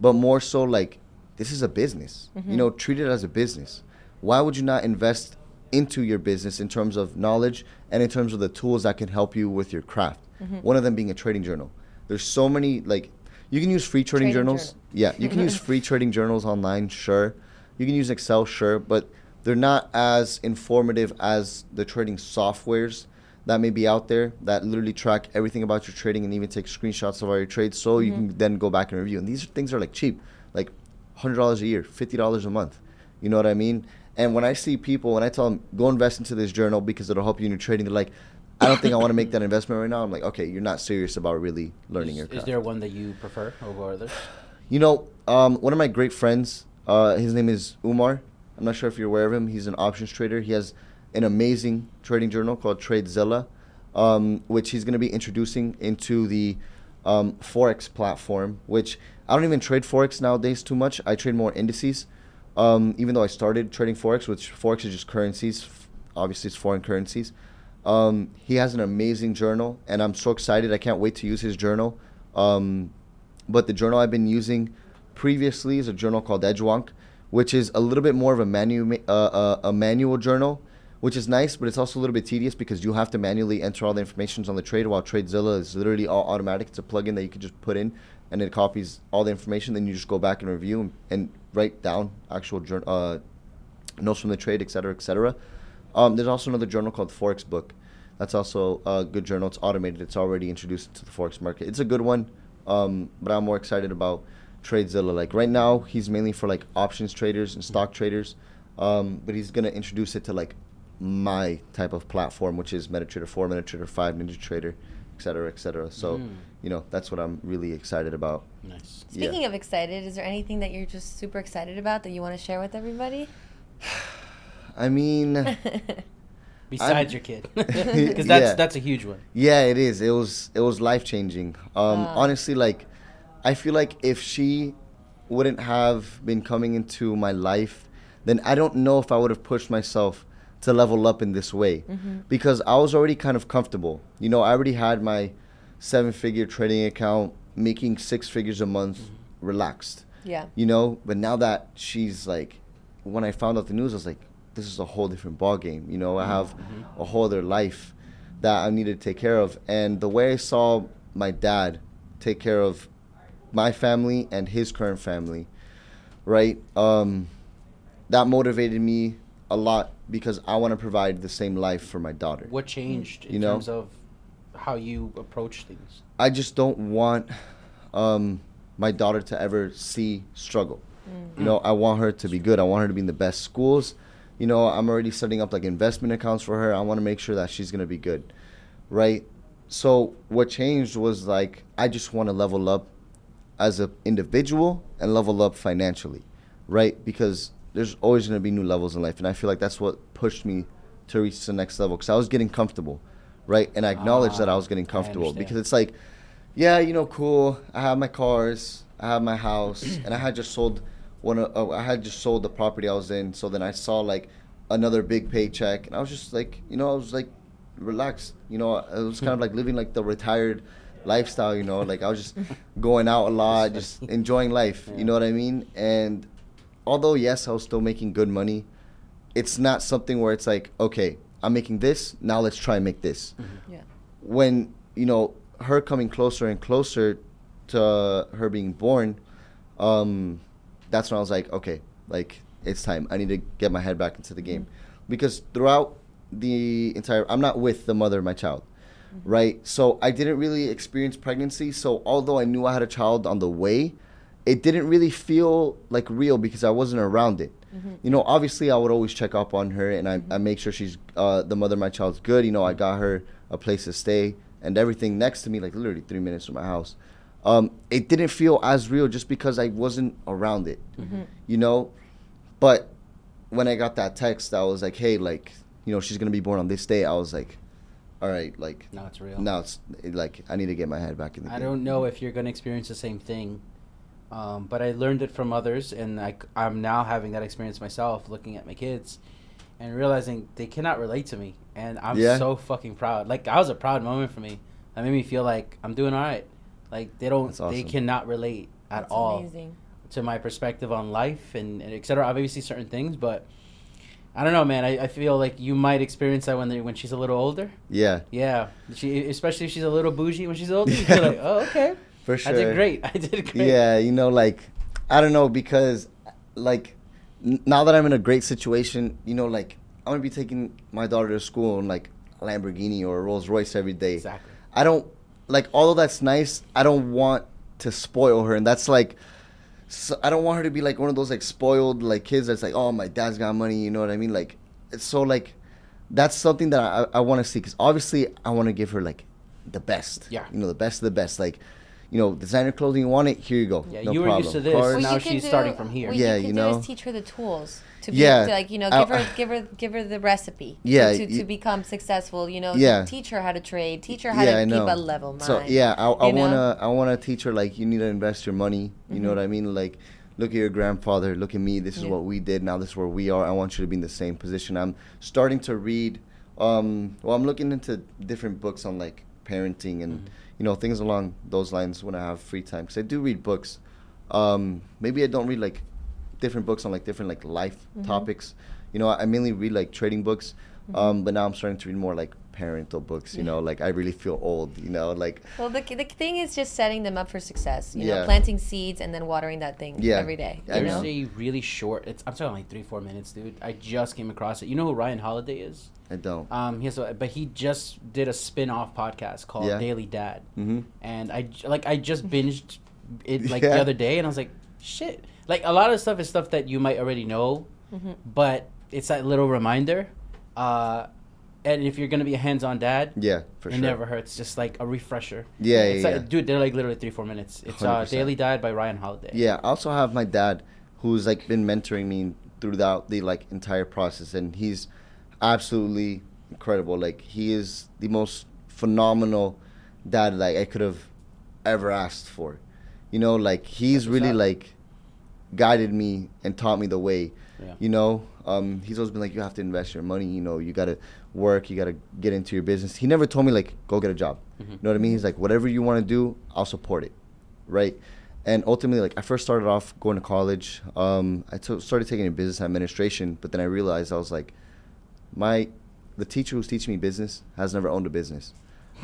Speaker 2: but more so like this is a business. You know, treat it as a business. Why would you not invest into your business in terms of knowledge and in terms of the tools that can help you with your craft? One of them being a trading journal. There's so many like you can use free trading,
Speaker 3: Trading
Speaker 2: journals.
Speaker 3: journal.
Speaker 2: Yeah, you can use free trading journals online, sure. You can use Excel, sure, but they're not as informative as the trading softwares that may be out there that literally track everything about your trading and even take screenshots of all your trades so you can then go back and review. And these things are like cheap, like $100 a year, $50 a month. You know what I mean? And when I see people, when I tell them, go invest into this journal because it'll help you in your trading, they're like, I don't think I want to make that investment right now. I'm like, okay, you're not serious about really learning your
Speaker 1: Is,
Speaker 2: craft.
Speaker 1: is there one that you prefer over others?
Speaker 2: You know, um, one of my great friends, uh, his name is Umar. I'm not sure if you're aware of him. He's an options trader. He has an amazing trading journal called TradeZella, um, which he's going to be introducing into the um, Forex platform, which I don't even trade Forex nowadays too much. I trade more indices, um, even though I started trading Forex, which Forex is just currencies. Obviously, it's foreign currencies. Um, he has an amazing journal, and I'm so excited. I can't wait to use his journal. Um, but the journal I've been using previously is a journal called Edgewonk, which is a little bit more of a manual uh, uh, a manual journal, which is nice, but it's also a little bit tedious because you have to manually enter all the informations on the trade. While TradeZella is literally all automatic. It's a plugin that you can just put in, and it copies all the information. Then you just go back and review and, and write down actual uh, notes from the trade, etc., cetera, et cetera. Um, there's also another journal called Forex Book. That's also a good journal. It's automated. It's already introduced to the Forex market. It's a good one, um, but I'm more excited about TradeZella. Like right now, he's mainly for like options traders and stock traders, um, but he's gonna introduce it to like my type of platform, which is MetaTrader 4, MetaTrader 5, NinjaTrader, et cetera, et cetera. So,
Speaker 1: Mm.
Speaker 2: you know, that's what I'm really excited about.
Speaker 1: Nice.
Speaker 2: Yeah.
Speaker 3: Speaking of excited, is there anything that you're just super excited about that you want to share with everybody?
Speaker 2: I mean.
Speaker 1: Besides your kid, because that's
Speaker 2: Yeah.
Speaker 1: that's a huge one.
Speaker 2: Yeah, it is. It was it was life changing. Um,
Speaker 3: Ah.
Speaker 2: honestly, like I feel like if she wouldn't have been coming into my life, then I don't know if I would have pushed myself to level up in this way mm-hmm. because I was already kind of comfortable. You know, I already had my seven figure trading account, making six figures a month, mm-hmm. relaxed.
Speaker 3: Yeah.
Speaker 2: You know, but now that she's like, when I found out the news, I was like, this is a whole different ball game. You know, I mm-hmm. have a whole other life that I needed to take care of, and the way I saw my dad take care of my family and his current family, right? Um, that motivated me a lot because I want to provide the same life for my daughter.
Speaker 1: What changed in
Speaker 2: You know?
Speaker 1: terms of how you approach things?
Speaker 2: I just don't want um, my daughter to ever see struggle. You know, I want her to be good. I want her to be in the best schools. You know, I'm already setting up like investment accounts for her. I want to make sure that she's going to be good. Right? So, what changed was like, I just want to level up as an individual and level up financially. Right? Because there's always going to be new levels in life. And I feel like that's what pushed me to reach the next level because I was getting comfortable. right? And I acknowledged
Speaker 1: Ah,
Speaker 2: that I was getting comfortable because it's like, yeah, you know, cool. I have my cars, I have my house, and I had just sold one. Of, I had just sold the property I was in. So then I saw like another big paycheck, and I was just like, you know, I was like relaxed. You know, it was kind of like living like the retired lifestyle. You know, like I was just going out a lot, just enjoying life.
Speaker 1: Yeah.
Speaker 2: You know what I mean? And although yes, I was still making good money, it's not something where it's like, okay, I'm making this. Now let's try and make this
Speaker 3: Yeah.
Speaker 2: when you know her coming closer and closer to her being born, um, that's when I was like, okay, like it's time. I need to get my head back into the game, because throughout the entire, I'm not with the mother of my child, right? So I didn't really experience pregnancy. So although I knew I had a child on the way, it didn't really feel like real because I wasn't around it. You know, obviously I would always check up on her and I, I make sure she's uh, the mother of my child's good. You know, I got her a place to stay and everything next to me, like literally three minutes from my house. Um, it didn't feel as real just because I wasn't around it. You know, but when I got that text, I was like, hey, like, you know, she's gonna be born on this day. I was like, all right, like,
Speaker 1: Now it's real.
Speaker 2: now it's like I need to get my head back in the
Speaker 1: I
Speaker 2: game.
Speaker 1: don't know if you're going to experience the same thing, um, but I learned it from others, and like I, am now having that experience myself, looking at my kids, and realizing they cannot relate to me, and I'm
Speaker 2: Yeah.
Speaker 1: so fucking proud. Like that was a proud moment for me. That made me feel like I'm doing all right. Like they don't,
Speaker 2: That's
Speaker 1: they cannot relate at
Speaker 3: That's
Speaker 1: all
Speaker 3: amazing.
Speaker 1: to my perspective on life and, and et cetera. Obviously, certain things, but I don't know, man. I, I feel like you might experience that when they, when she's a little older.
Speaker 2: Yeah,
Speaker 1: Yeah, she especially if she's a little bougie when she's older. Like, oh, okay.
Speaker 2: for sure.
Speaker 1: I did great. I did great.
Speaker 2: Yeah, you know, like I don't know because like n- now that I'm in a great situation, you know, like I'm gonna be taking my daughter to school in like a Lamborghini or a Rolls Royce every day.
Speaker 1: Exactly.
Speaker 2: I don't like although that's nice. I don't want to spoil her, and that's like. So I don't want her to be like one of those like spoiled like kids that's like, oh, my dad's got money. You know what I mean? Like, it's so like, that's something that I, I want to see because obviously I want to give her like the best.
Speaker 1: Yeah.
Speaker 2: You know, the best of the best. Like, you know, designer clothing. You want it? Here you go.
Speaker 1: Yeah,
Speaker 2: no
Speaker 1: you were
Speaker 2: problem.
Speaker 1: used to this.
Speaker 2: Cars.
Speaker 1: now she's
Speaker 3: do-
Speaker 1: starting from here.
Speaker 3: What
Speaker 2: Yeah,
Speaker 3: you can
Speaker 2: you
Speaker 3: do
Speaker 2: know?
Speaker 3: is teach her the tools to be
Speaker 2: Yeah.
Speaker 3: to like you know
Speaker 2: I-
Speaker 3: give her give her give her the recipe
Speaker 2: Yeah,
Speaker 3: to, to,
Speaker 2: y-
Speaker 3: to become successful. You know,
Speaker 2: Yeah.
Speaker 3: teach her how to trade, teach her how
Speaker 2: yeah,
Speaker 3: to
Speaker 2: I
Speaker 3: keep
Speaker 2: know.
Speaker 3: a level mind.
Speaker 2: So yeah, I, I wanna I wanna teach her like you need to invest your money. You know
Speaker 3: Mhm.
Speaker 2: what I mean? Like, look at your grandfather. Look at me. This is
Speaker 3: Yeah.
Speaker 2: what we did. Now this is where we are. I want you to be in the same position. I'm starting to read. Um, well, I'm looking into different books on like parenting and
Speaker 1: Mhm.
Speaker 2: you know things along those lines when I have free time because I do read books. Um, maybe I don't read like different books on like different like life
Speaker 3: Mhm.
Speaker 2: topics. You know, I mainly read like trading books.
Speaker 3: Mhm.
Speaker 2: Um, but now I'm starting to read more like parental books. You know, like I really feel old. You know, like
Speaker 3: Well, the, the thing is just setting them up for success. You
Speaker 2: Yeah.
Speaker 3: know, planting seeds and then watering that thing
Speaker 2: Yeah.
Speaker 3: every day.
Speaker 2: I
Speaker 3: You
Speaker 1: There's
Speaker 3: know,
Speaker 2: know.
Speaker 1: a really short. It's I'm talking like three four minutes, dude. I just came across it. You know who Ryan Holiday is?
Speaker 2: I don't.
Speaker 1: Um, he has a, but he just did a spin-off podcast called
Speaker 2: Yeah.
Speaker 1: Daily Dad,
Speaker 2: hmm
Speaker 1: and I j- like I just binged it like
Speaker 2: Yeah.
Speaker 1: the other day, and I was like, shit. Like a lot of stuff is stuff that you might already know,
Speaker 3: Mhm.
Speaker 1: but it's that little reminder. Uh, and if you're gonna be a hands-on dad,
Speaker 2: Yeah, for
Speaker 1: it
Speaker 2: sure.
Speaker 1: never hurts. Just like a refresher.
Speaker 2: Yeah,
Speaker 1: It's
Speaker 2: yeah,
Speaker 1: like,
Speaker 2: yeah.
Speaker 1: dude, they're like literally three four minutes. It's uh, Daily Dad by Ryan Holiday.
Speaker 2: Yeah, I also have my dad, who's like been mentoring me throughout the like entire process, and he's absolutely incredible. Like he is the most phenomenal dad like I could have ever asked for. You know, like he's
Speaker 1: That's what's
Speaker 2: really
Speaker 1: up.
Speaker 2: like guided me and taught me the way.
Speaker 1: Yeah.
Speaker 2: You know, um, he's always been like, you have to invest your money. You know, you gotta work. You gotta get into your business. He never told me like, go get a job.
Speaker 1: Mhm.
Speaker 2: You know what I mean? He's like, whatever you want to do, I'll support it, right? And ultimately, like I first started off going to college. Um, I took started taking in business administration, but then I realized I was like, my the teacher who's teaching me business has never owned a business,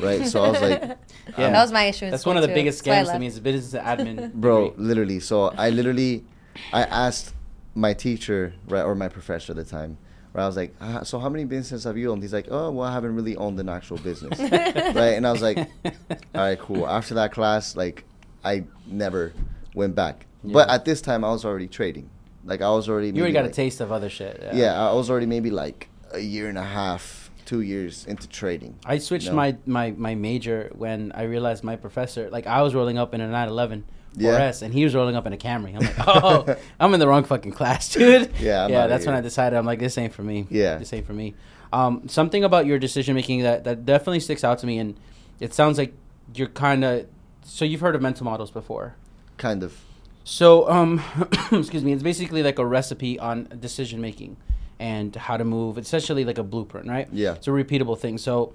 Speaker 2: right? So I was like,
Speaker 1: Yeah.
Speaker 3: that was my issue.
Speaker 1: That's one of the
Speaker 3: too.
Speaker 1: biggest
Speaker 3: That's I
Speaker 1: scams to
Speaker 3: left.
Speaker 1: me is business admin.
Speaker 2: bro literally so i literally i asked my teacher right or my professor at the time where i was like uh, so how many businesses have you owned he's like oh well i haven't really owned an actual business right and i was like all right cool after that class like i never went back but at this time i was already trading like i was already
Speaker 1: You already
Speaker 2: maybe,
Speaker 1: got a taste of other shit. Yeah.
Speaker 2: yeah i was already maybe like a year and a half two years into trading
Speaker 1: I switched
Speaker 2: No.
Speaker 1: my, my, my major when I realized my professor, like, I was rolling up in a 911
Speaker 2: Yeah.
Speaker 1: 4S, and he was rolling up in a Camry. I'm like, oh, I'm in the wrong fucking class, dude.
Speaker 2: Yeah, I'm
Speaker 1: yeah. That's when. I decided I'm like, this ain't for me.
Speaker 2: Yeah.
Speaker 1: this ain't for me. Um, something about your decision making that that definitely sticks out to me, and it sounds like you're kind of. So you've heard of mental models before.
Speaker 2: Kind of.
Speaker 1: So, um, excuse me. It's basically like a recipe on decision making and how to move. It's essentially like a blueprint, right?
Speaker 2: Yeah.
Speaker 1: It's a repeatable thing. So,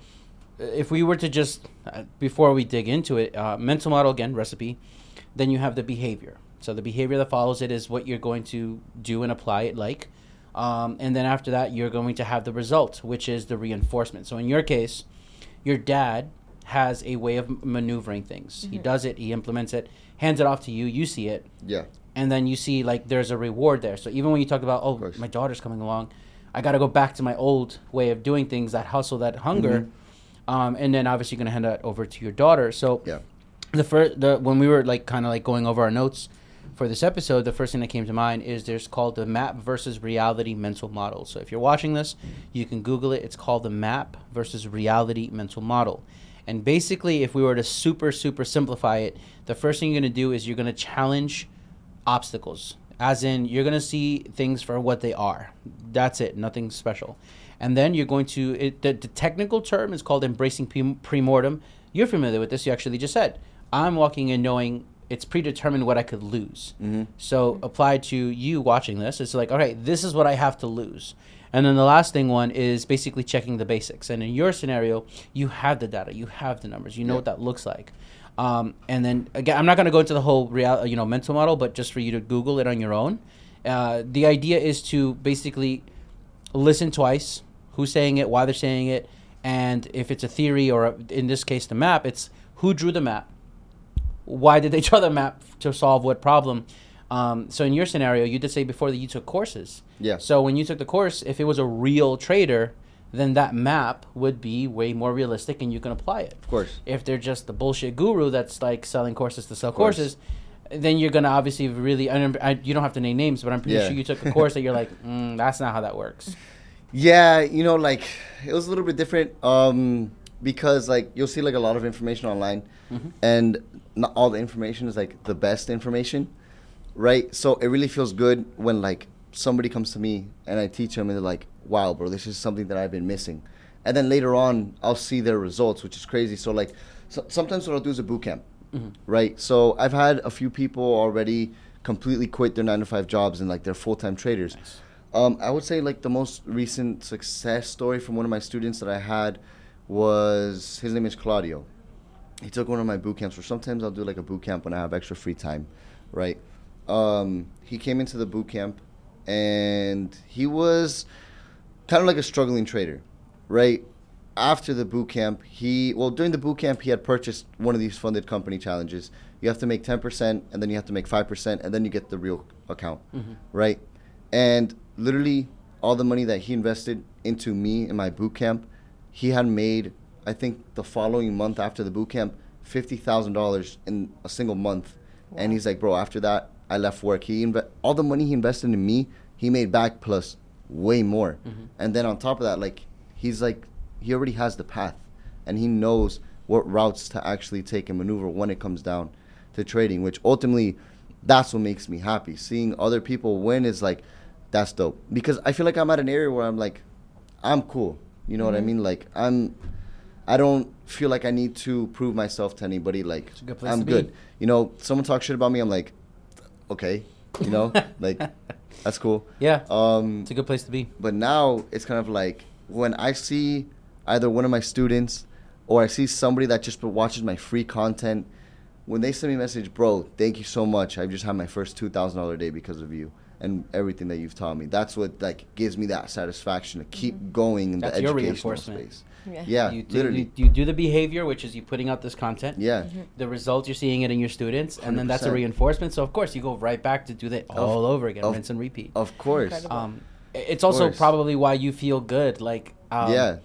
Speaker 1: uh, if we were to just uh, before we dig into it, uh, mental model again, recipe, then you have the behavior. So the behavior that follows it is what you're going to do and apply it like, um, and then after that you're going to have the result, which is the reinforcement. So in your case, your dad has a way of maneuvering things. He does it, he implements it, hands it off to you, you see it,
Speaker 2: Yeah.
Speaker 1: and then you see like there's a reward there. So even when you talk about oh my daughter's coming along, I got to go back to my old way of doing things, that hustle, that hunger, um, and then obviously you're gonna hand that over to your daughter. So
Speaker 2: Yeah.
Speaker 1: The first the when we were like kind of like going over our notes for this episode, the first thing that came to mind is there's called the map versus reality mental model. So if you're watching this, you can Google it. It's called the map versus reality mental model. And basically, if we were to super super simplify it, the first thing you're gonna do is you're gonna challenge obstacles. As in, you're gonna see things for what they are. That's it. Nothing special. And then you're going to it, the, the technical term is called embracing pre- premortem. You're familiar with this. You actually just said, "I'm walking in knowing it's predetermined what I could lose."
Speaker 2: Mm-hmm.
Speaker 1: So applied to you watching this, it's like, all right, this is what I have to lose. And then the last thing one is basically checking the basics. And in your scenario, you have the data, you have the numbers, you know what that looks like. Um, and then again, I'm not going to go into the whole real, you know, mental model, but just for you to Google it on your own. Uh, the idea is to basically listen twice, who's saying it, why they're saying it, and if it's a theory or a, in this case the map, it's who drew the map, why did they draw the map to solve what problem. Um, so in your scenario, you did say before that you took courses.
Speaker 2: Yeah.
Speaker 1: So when you took the course, if it was a real trader, then that map would be way more realistic and you can apply it.
Speaker 2: Of course.
Speaker 1: If they're just the bullshit guru that's like selling courses to sell courses, then you're gonna obviously really. I, I, you don't have to name names, but I'm pretty
Speaker 2: Yeah.
Speaker 1: sure you took a course that you're like, mm, that's not how that works.
Speaker 2: Yeah, you know, like it was a little bit different um, because like you'll see like a lot of information online, and not all the information is like the best information, right? So it really feels good when like somebody comes to me and I teach them and they're like, "Wow, bro, this is something that I've been missing," and then later on I'll see their results, which is crazy. So like so, sometimes what I'll do is a boot camp, right? So I've had a few people already completely quit their nine to five jobs and like they're full time traders. Um, I would say like the most recent success story from one of my students that I had was his name is Claudio. He took one of my boot camps, or sometimes I'll do like a boot camp when I have extra free time, right? Um, he came into the boot camp and he was kind of like a struggling trader, right? After the boot camp, he well during the boot camp he had purchased one of these funded company challenges. You have to make ten percent, and then you have to make five percent, and then you get the real account, right? And literally all the money that he invested into me in my boot camp, he had made I think the following month after the boot camp fifty thousand dollars in a single month, and he's like, bro, after that I left work. He inve- all the money he invested in me, he made back plus way more, mm-hmm. and then on top of that, like he's like he already has the path, and he knows what routes to actually take and maneuver when it comes down to trading, which ultimately that's what makes me happy. Seeing other people win is like that's dope because I feel like I'm at an area where I'm like I'm cool. You know what I mean? Like I'm I don't feel like I need to prove myself to anybody like
Speaker 1: good
Speaker 2: I'm
Speaker 1: to be.
Speaker 2: good. You know, someone talks shit about me, I'm like okay, you know? like that's cool.
Speaker 1: Yeah,
Speaker 2: Um
Speaker 1: it's a good place to be.
Speaker 2: but now it's kind of like when I see either one of my students or I see somebody that just watches my free content, when they send me a message, bro, thank you so much. I've just had my first two thousand dollar day because of you and everything that you've taught me. That's what like gives me that satisfaction to keep going in
Speaker 1: That's
Speaker 2: the
Speaker 1: your
Speaker 2: educational
Speaker 1: reinforcement.
Speaker 2: space.
Speaker 3: Yeah.
Speaker 2: Yeah,
Speaker 1: you, do,
Speaker 2: literally.
Speaker 1: you, you do the behavior, which is you putting out this content.
Speaker 2: yeah,
Speaker 1: The results you're seeing it in your students, and then that's a reinforcement. So of course you go right back to do that all over again,
Speaker 2: of-
Speaker 1: rinse and repeat.
Speaker 2: of course.
Speaker 1: Um, it's also
Speaker 2: course.
Speaker 1: probably why you feel good. Like, um,
Speaker 2: yeah,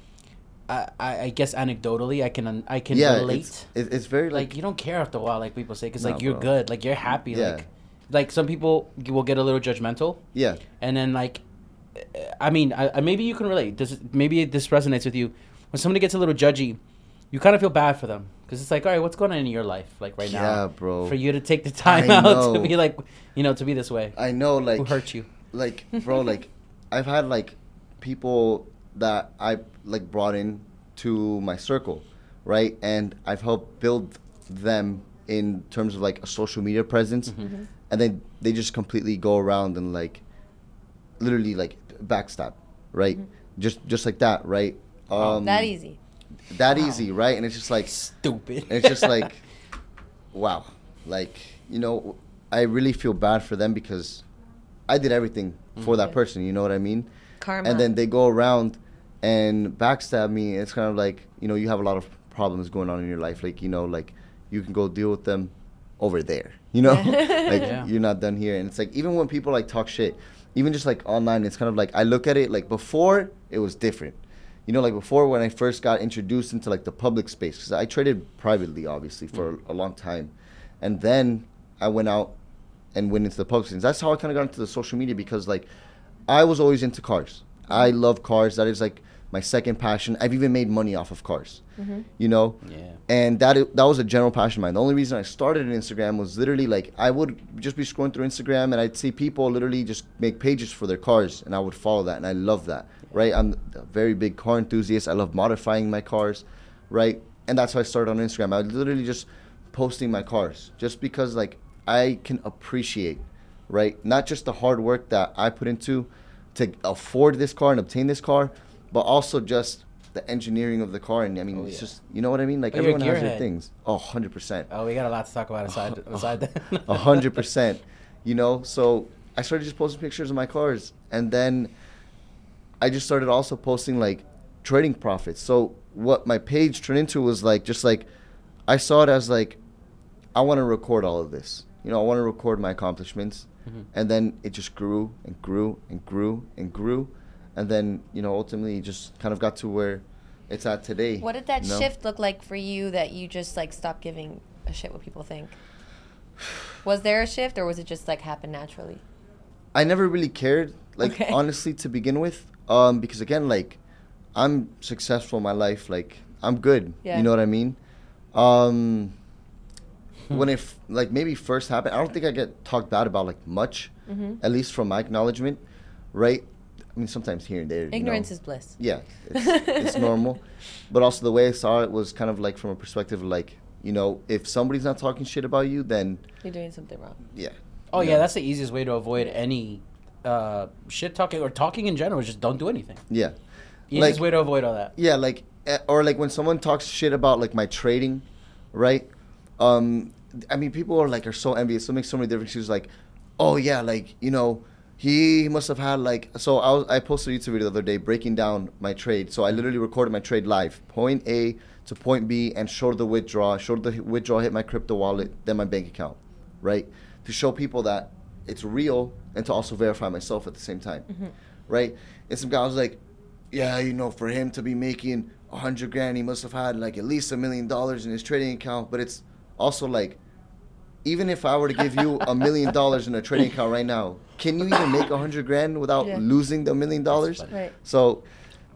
Speaker 1: I, I I guess anecdotally, I can I can
Speaker 2: yeah.
Speaker 1: relate.
Speaker 2: It's, it's very
Speaker 1: like,
Speaker 2: like,
Speaker 1: you don't care after a while, like people say, because like you're
Speaker 2: bro.
Speaker 1: good, like you're happy,
Speaker 2: Yeah.
Speaker 1: like like some people will get a little judgmental,
Speaker 2: yeah,
Speaker 1: and then like, I mean, I, I, maybe you can relate. Does maybe this resonates with you when somebody gets a little judgy, you kind of feel bad for them because it's like, all right, what's going on in your life, like right now,
Speaker 2: Yeah, bro.
Speaker 1: for you to take the time
Speaker 2: I
Speaker 1: out to be like, you know, to be this way.
Speaker 2: I know like
Speaker 1: Who hurt you?
Speaker 2: like bro like i've had like people that I like brought in to my circle, right? And I've helped build them in terms of like a social media presence,
Speaker 3: Mm-hmm.
Speaker 2: And then they just completely go around and like, literally like backstab, right? Just just like that, right? Um,
Speaker 3: Mm-hmm. that easy.
Speaker 2: That easy, right? And it's just like
Speaker 1: Stupid.
Speaker 2: and it's just like, wow, like you know, I really feel bad for them because I did everything for that person. You know what I mean?
Speaker 3: Karma.
Speaker 2: And then they go around and backstab me. It's kind of like you know you have a lot of problems going on in your life. Like you know, like you can go deal with them over there. You know, like
Speaker 1: Yeah.
Speaker 2: you're not done here. And it's like even when people like talk shit, even just like online, it's kind of like I look at it like before it was different. You know, like before when I first got introduced into like the public space, because I traded privately, obviously, for a, a long time, and then I went out and went into the public space. That's how I kind of got into the social media because like I was always into cars. I love cars. That is like my second passion. I've even made money off of cars. Mm-hmm. You know,
Speaker 1: Yeah.
Speaker 2: and that that was a general passion of mine. The only reason I started an Instagram was literally like I would just be scrolling through Instagram and I'd see people literally just make pages for their cars, and I would follow that, and I love that. Right, I'm a very big car enthusiast. I love modifying my cars, right, and that's how I started on Instagram. I was literally just posting my cars, just because like I can appreciate, right, not just the hard work that I put into to afford this car and obtain this car, but also just the engineering of the car. And I mean,
Speaker 1: Oh,
Speaker 2: it's
Speaker 1: yeah.
Speaker 2: just you know what I mean. Like
Speaker 1: Oh,
Speaker 2: everyone has their things. Oh, 100 percent.
Speaker 1: Oh, we got a lot to talk about aside aside that.
Speaker 2: A hundred percent. You know, so I started just posting pictures of my cars, and then I just started also posting like trading profits. So what my page turned into was like just like I saw it as like I want to record all of this. You know, I want to record my accomplishments,
Speaker 1: Mhm.
Speaker 2: and then it just grew and grew and grew and grew, and then you know ultimately just kind of got to where it's at today.
Speaker 3: What did that
Speaker 2: you know?
Speaker 3: shift look like for you that you just like stopped giving a shit what people think? Was there a shift or was it just like happen naturally?
Speaker 2: I never really cared, like
Speaker 3: Okay.
Speaker 2: honestly, to begin with, um, because again, like I'm successful in my life, like I'm good.
Speaker 3: Yeah.
Speaker 2: You know what I mean? Um, when it f- like maybe first happened, I don't think I get talked bad about like much,
Speaker 3: Mhm.
Speaker 2: at least from my acknowledgement, right? I mean, sometimes here and there. you know.
Speaker 3: Ignorance is bliss.
Speaker 2: Yeah, it's, it's normal. But also the way I saw it was kind of like from a perspective of like, you know, if somebody's not talking shit about you, then
Speaker 3: You're doing something wrong.
Speaker 2: yeah.
Speaker 1: Oh
Speaker 2: you
Speaker 1: yeah,
Speaker 2: know.
Speaker 1: that's the easiest way to avoid any uh, shit talking or talking in general. is Just don't do anything.
Speaker 2: yeah.
Speaker 1: Easiest
Speaker 2: Like-
Speaker 1: way to avoid all that.
Speaker 2: Yeah, like eh, or like when someone talks shit about like my trading, right? Um, I mean, people are like are so envious. It makes so many different excuses. Like, oh yeah, like you know, he must have had like. So I was, I posted a YouTube video the other day breaking down my trade. So I literally recorded my trade live, point A to point B, and showed the withdrawal. Showed the withdrawal hit my crypto wallet, then my bank account, right? To show people that it's real and to also verify myself at the same time, mm-hmm. right? And some guy was like, yeah, you know, for him to be making a hundred grand, he must have had like at least a million dollars in his trading account. But it's also like, even if I were to give you a million dollars in a trading account right now, can you even make a hundred grand without
Speaker 3: Yeah.
Speaker 2: losing the million dollars?
Speaker 3: Right.
Speaker 2: So,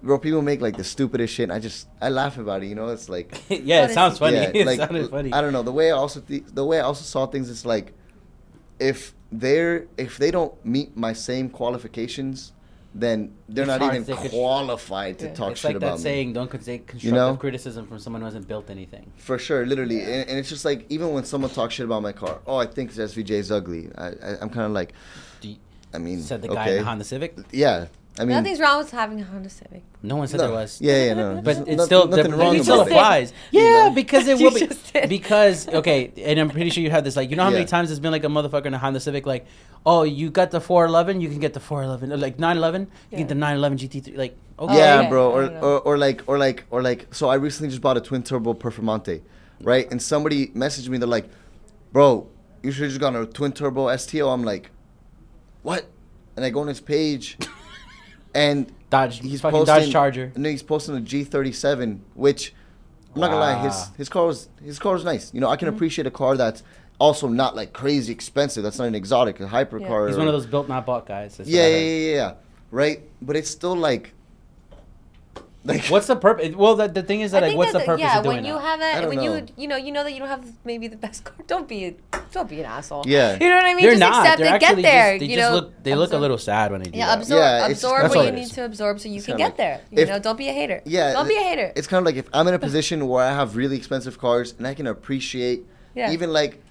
Speaker 2: bro, people make like the stupidest shit. And I just I laugh about it. You know, it's like
Speaker 1: yeah, it sounds funny.
Speaker 2: yeah,
Speaker 1: it
Speaker 2: like
Speaker 1: sounded funny.
Speaker 2: I don't know the way I also th- the way I also saw things is like if they're if they don't meet my same qualifications, then they're
Speaker 1: It's
Speaker 2: not
Speaker 1: hard
Speaker 2: even
Speaker 1: to contr-
Speaker 2: qualified to
Speaker 3: Yeah.
Speaker 2: talk
Speaker 1: it's
Speaker 2: shit
Speaker 1: like
Speaker 2: about
Speaker 1: that
Speaker 2: me.
Speaker 1: saying, "Don't con- say constructive
Speaker 2: know?
Speaker 1: criticism from someone who hasn't built anything."
Speaker 2: For sure, literally, and, and it's just like even when someone talks shit about my car, oh, I think this SVJ is ugly. I, I I'm kind of like,
Speaker 1: Do you-
Speaker 2: I mean,
Speaker 1: said the guy
Speaker 2: okay.
Speaker 1: in the Honda Civic.
Speaker 2: Yeah, I mean,
Speaker 3: Nothing's wrong with having a Honda Civic.
Speaker 1: No one said
Speaker 2: no,
Speaker 1: there was.
Speaker 2: Yeah, yeah, no,
Speaker 1: But
Speaker 2: there's
Speaker 1: it's
Speaker 2: no-
Speaker 1: still
Speaker 2: nothing
Speaker 1: the,
Speaker 2: wrong
Speaker 1: it
Speaker 3: You
Speaker 1: still
Speaker 2: about
Speaker 3: just
Speaker 2: it.
Speaker 3: did.
Speaker 2: You
Speaker 1: Yeah,
Speaker 2: know?
Speaker 1: because it will be because okay, and I'm pretty sure you had this. Like, you know how many times it's been like a motherfucker in a Honda Civic, like, oh, you got the 411, you can get the 411, or like 911, you get the 911 GT3. Like,
Speaker 3: Oh,
Speaker 1: okay,
Speaker 2: yeah,
Speaker 3: yeah.
Speaker 2: bro. Or, or or like or like or like. So I recently just bought a twin turbo Performante, right? And somebody messaged me. They're like, "Bro, you should have just gotten a twin turbo STO." I'm like, "What?" And I go on his page, and
Speaker 1: Dodge,
Speaker 2: he's
Speaker 1: fucking
Speaker 2: posting.
Speaker 1: Dodge Charger.
Speaker 2: No, he's posting a G37, which I'm not gonna lie, his his car was his car was nice. You know, I
Speaker 3: Mm-hmm.
Speaker 2: can appreciate a car that's also not like crazy expensive. That's not an exotic, a hypercar.
Speaker 1: He's
Speaker 2: or-
Speaker 1: one of those built not bought guys. That's
Speaker 2: yeah, yeah, yeah, yeah, yeah. Right, but it's still like Like,
Speaker 1: What's the purpose? Well, the, the thing is that
Speaker 3: I
Speaker 1: like, what's
Speaker 3: that
Speaker 1: the purpose
Speaker 3: yeah,
Speaker 1: of doing
Speaker 3: when you
Speaker 1: that?
Speaker 3: have
Speaker 2: I
Speaker 3: a
Speaker 2: don't
Speaker 3: when you
Speaker 2: know.
Speaker 3: you know you know that you don't have maybe the best car. Don't be don't be an asshole.
Speaker 2: Yeah.
Speaker 3: you know what I mean.
Speaker 1: They're
Speaker 3: just
Speaker 1: not.
Speaker 3: accept
Speaker 1: They're
Speaker 3: it. Get there.
Speaker 1: just, they
Speaker 3: you
Speaker 1: just
Speaker 3: know,
Speaker 1: look they look a little sad when they do
Speaker 3: Yeah,
Speaker 1: that.
Speaker 3: absorb
Speaker 2: Yeah,
Speaker 3: absorb
Speaker 2: that's
Speaker 3: what you need to absorb so you
Speaker 2: It's
Speaker 3: can get
Speaker 2: like-
Speaker 3: there. You
Speaker 2: if-
Speaker 3: know, don't be a hater.
Speaker 2: Yeah,
Speaker 3: don't be a hater.
Speaker 2: It's kind of like if I'm in a position where I have really expensive cars and I can appreciate
Speaker 3: Yeah.
Speaker 2: even like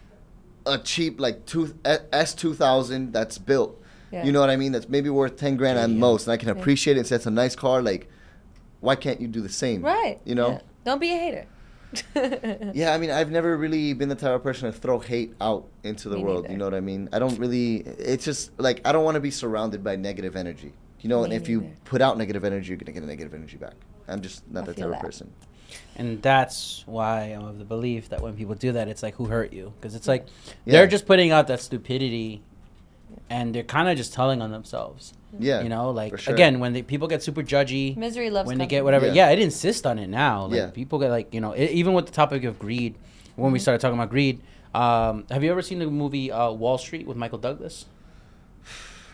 Speaker 2: a cheap like two uh, S two thousand that's built.
Speaker 3: Yeah.
Speaker 2: You know what I mean? That's maybe worth ten grand at
Speaker 1: Yeah.
Speaker 2: most, and I can appreciate it and say it's a nice car. Like, why can't you do the same?
Speaker 3: right.
Speaker 2: You know?
Speaker 3: Yeah. Don't be a hater.
Speaker 2: Yeah, I mean, I've never really been the type of person to throw hate out into the
Speaker 3: Me
Speaker 2: world.
Speaker 3: neither.
Speaker 2: You know what I mean? I don't really. It's just like I don't want to be surrounded by negative energy. You know, and
Speaker 3: Me
Speaker 2: if you put out negative energy, you're gonna get a negative energy back. I'm just not
Speaker 3: I
Speaker 2: that
Speaker 3: feel
Speaker 2: type
Speaker 3: that.
Speaker 2: of person.
Speaker 1: And that's why I'm of the belief that when people do that, it's like, who hurt you? Because it's like
Speaker 2: Yeah.
Speaker 1: they're just putting out that stupidity, and they're kind of just telling on themselves.
Speaker 2: Yeah.
Speaker 1: You know, like
Speaker 2: sure.
Speaker 1: again, when they, people get super judgy,
Speaker 3: Misery loves
Speaker 1: when they get whatever.
Speaker 2: Yeah.
Speaker 1: Yeah. it insists on it now. Like
Speaker 2: Yeah.
Speaker 1: people get like you know, e- even with the topic of greed, when
Speaker 3: Mm-hmm.
Speaker 1: we started talking about greed. Um, have you ever seen the movie uh, Wall Street with Michael Douglas?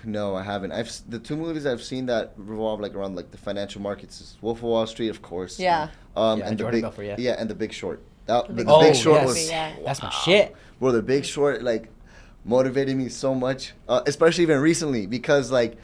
Speaker 2: No, I haven't. I've the two movies I've seen that revolve like around like the financial markets is Wolf of Wall Street, of course.
Speaker 3: Yeah.
Speaker 2: Um,
Speaker 1: Yeah,
Speaker 2: and the
Speaker 1: Jordan
Speaker 2: big
Speaker 1: Belfort, yeah.
Speaker 2: and the Big Short. That, the,
Speaker 3: Big
Speaker 2: the
Speaker 1: Short.
Speaker 2: Big
Speaker 1: Oh,
Speaker 2: Short
Speaker 1: yes.
Speaker 2: was
Speaker 3: Yeah.
Speaker 1: That's my
Speaker 2: wow.
Speaker 1: shit.
Speaker 2: Bro, the Big Short like motivated me so much, uh, especially even recently because like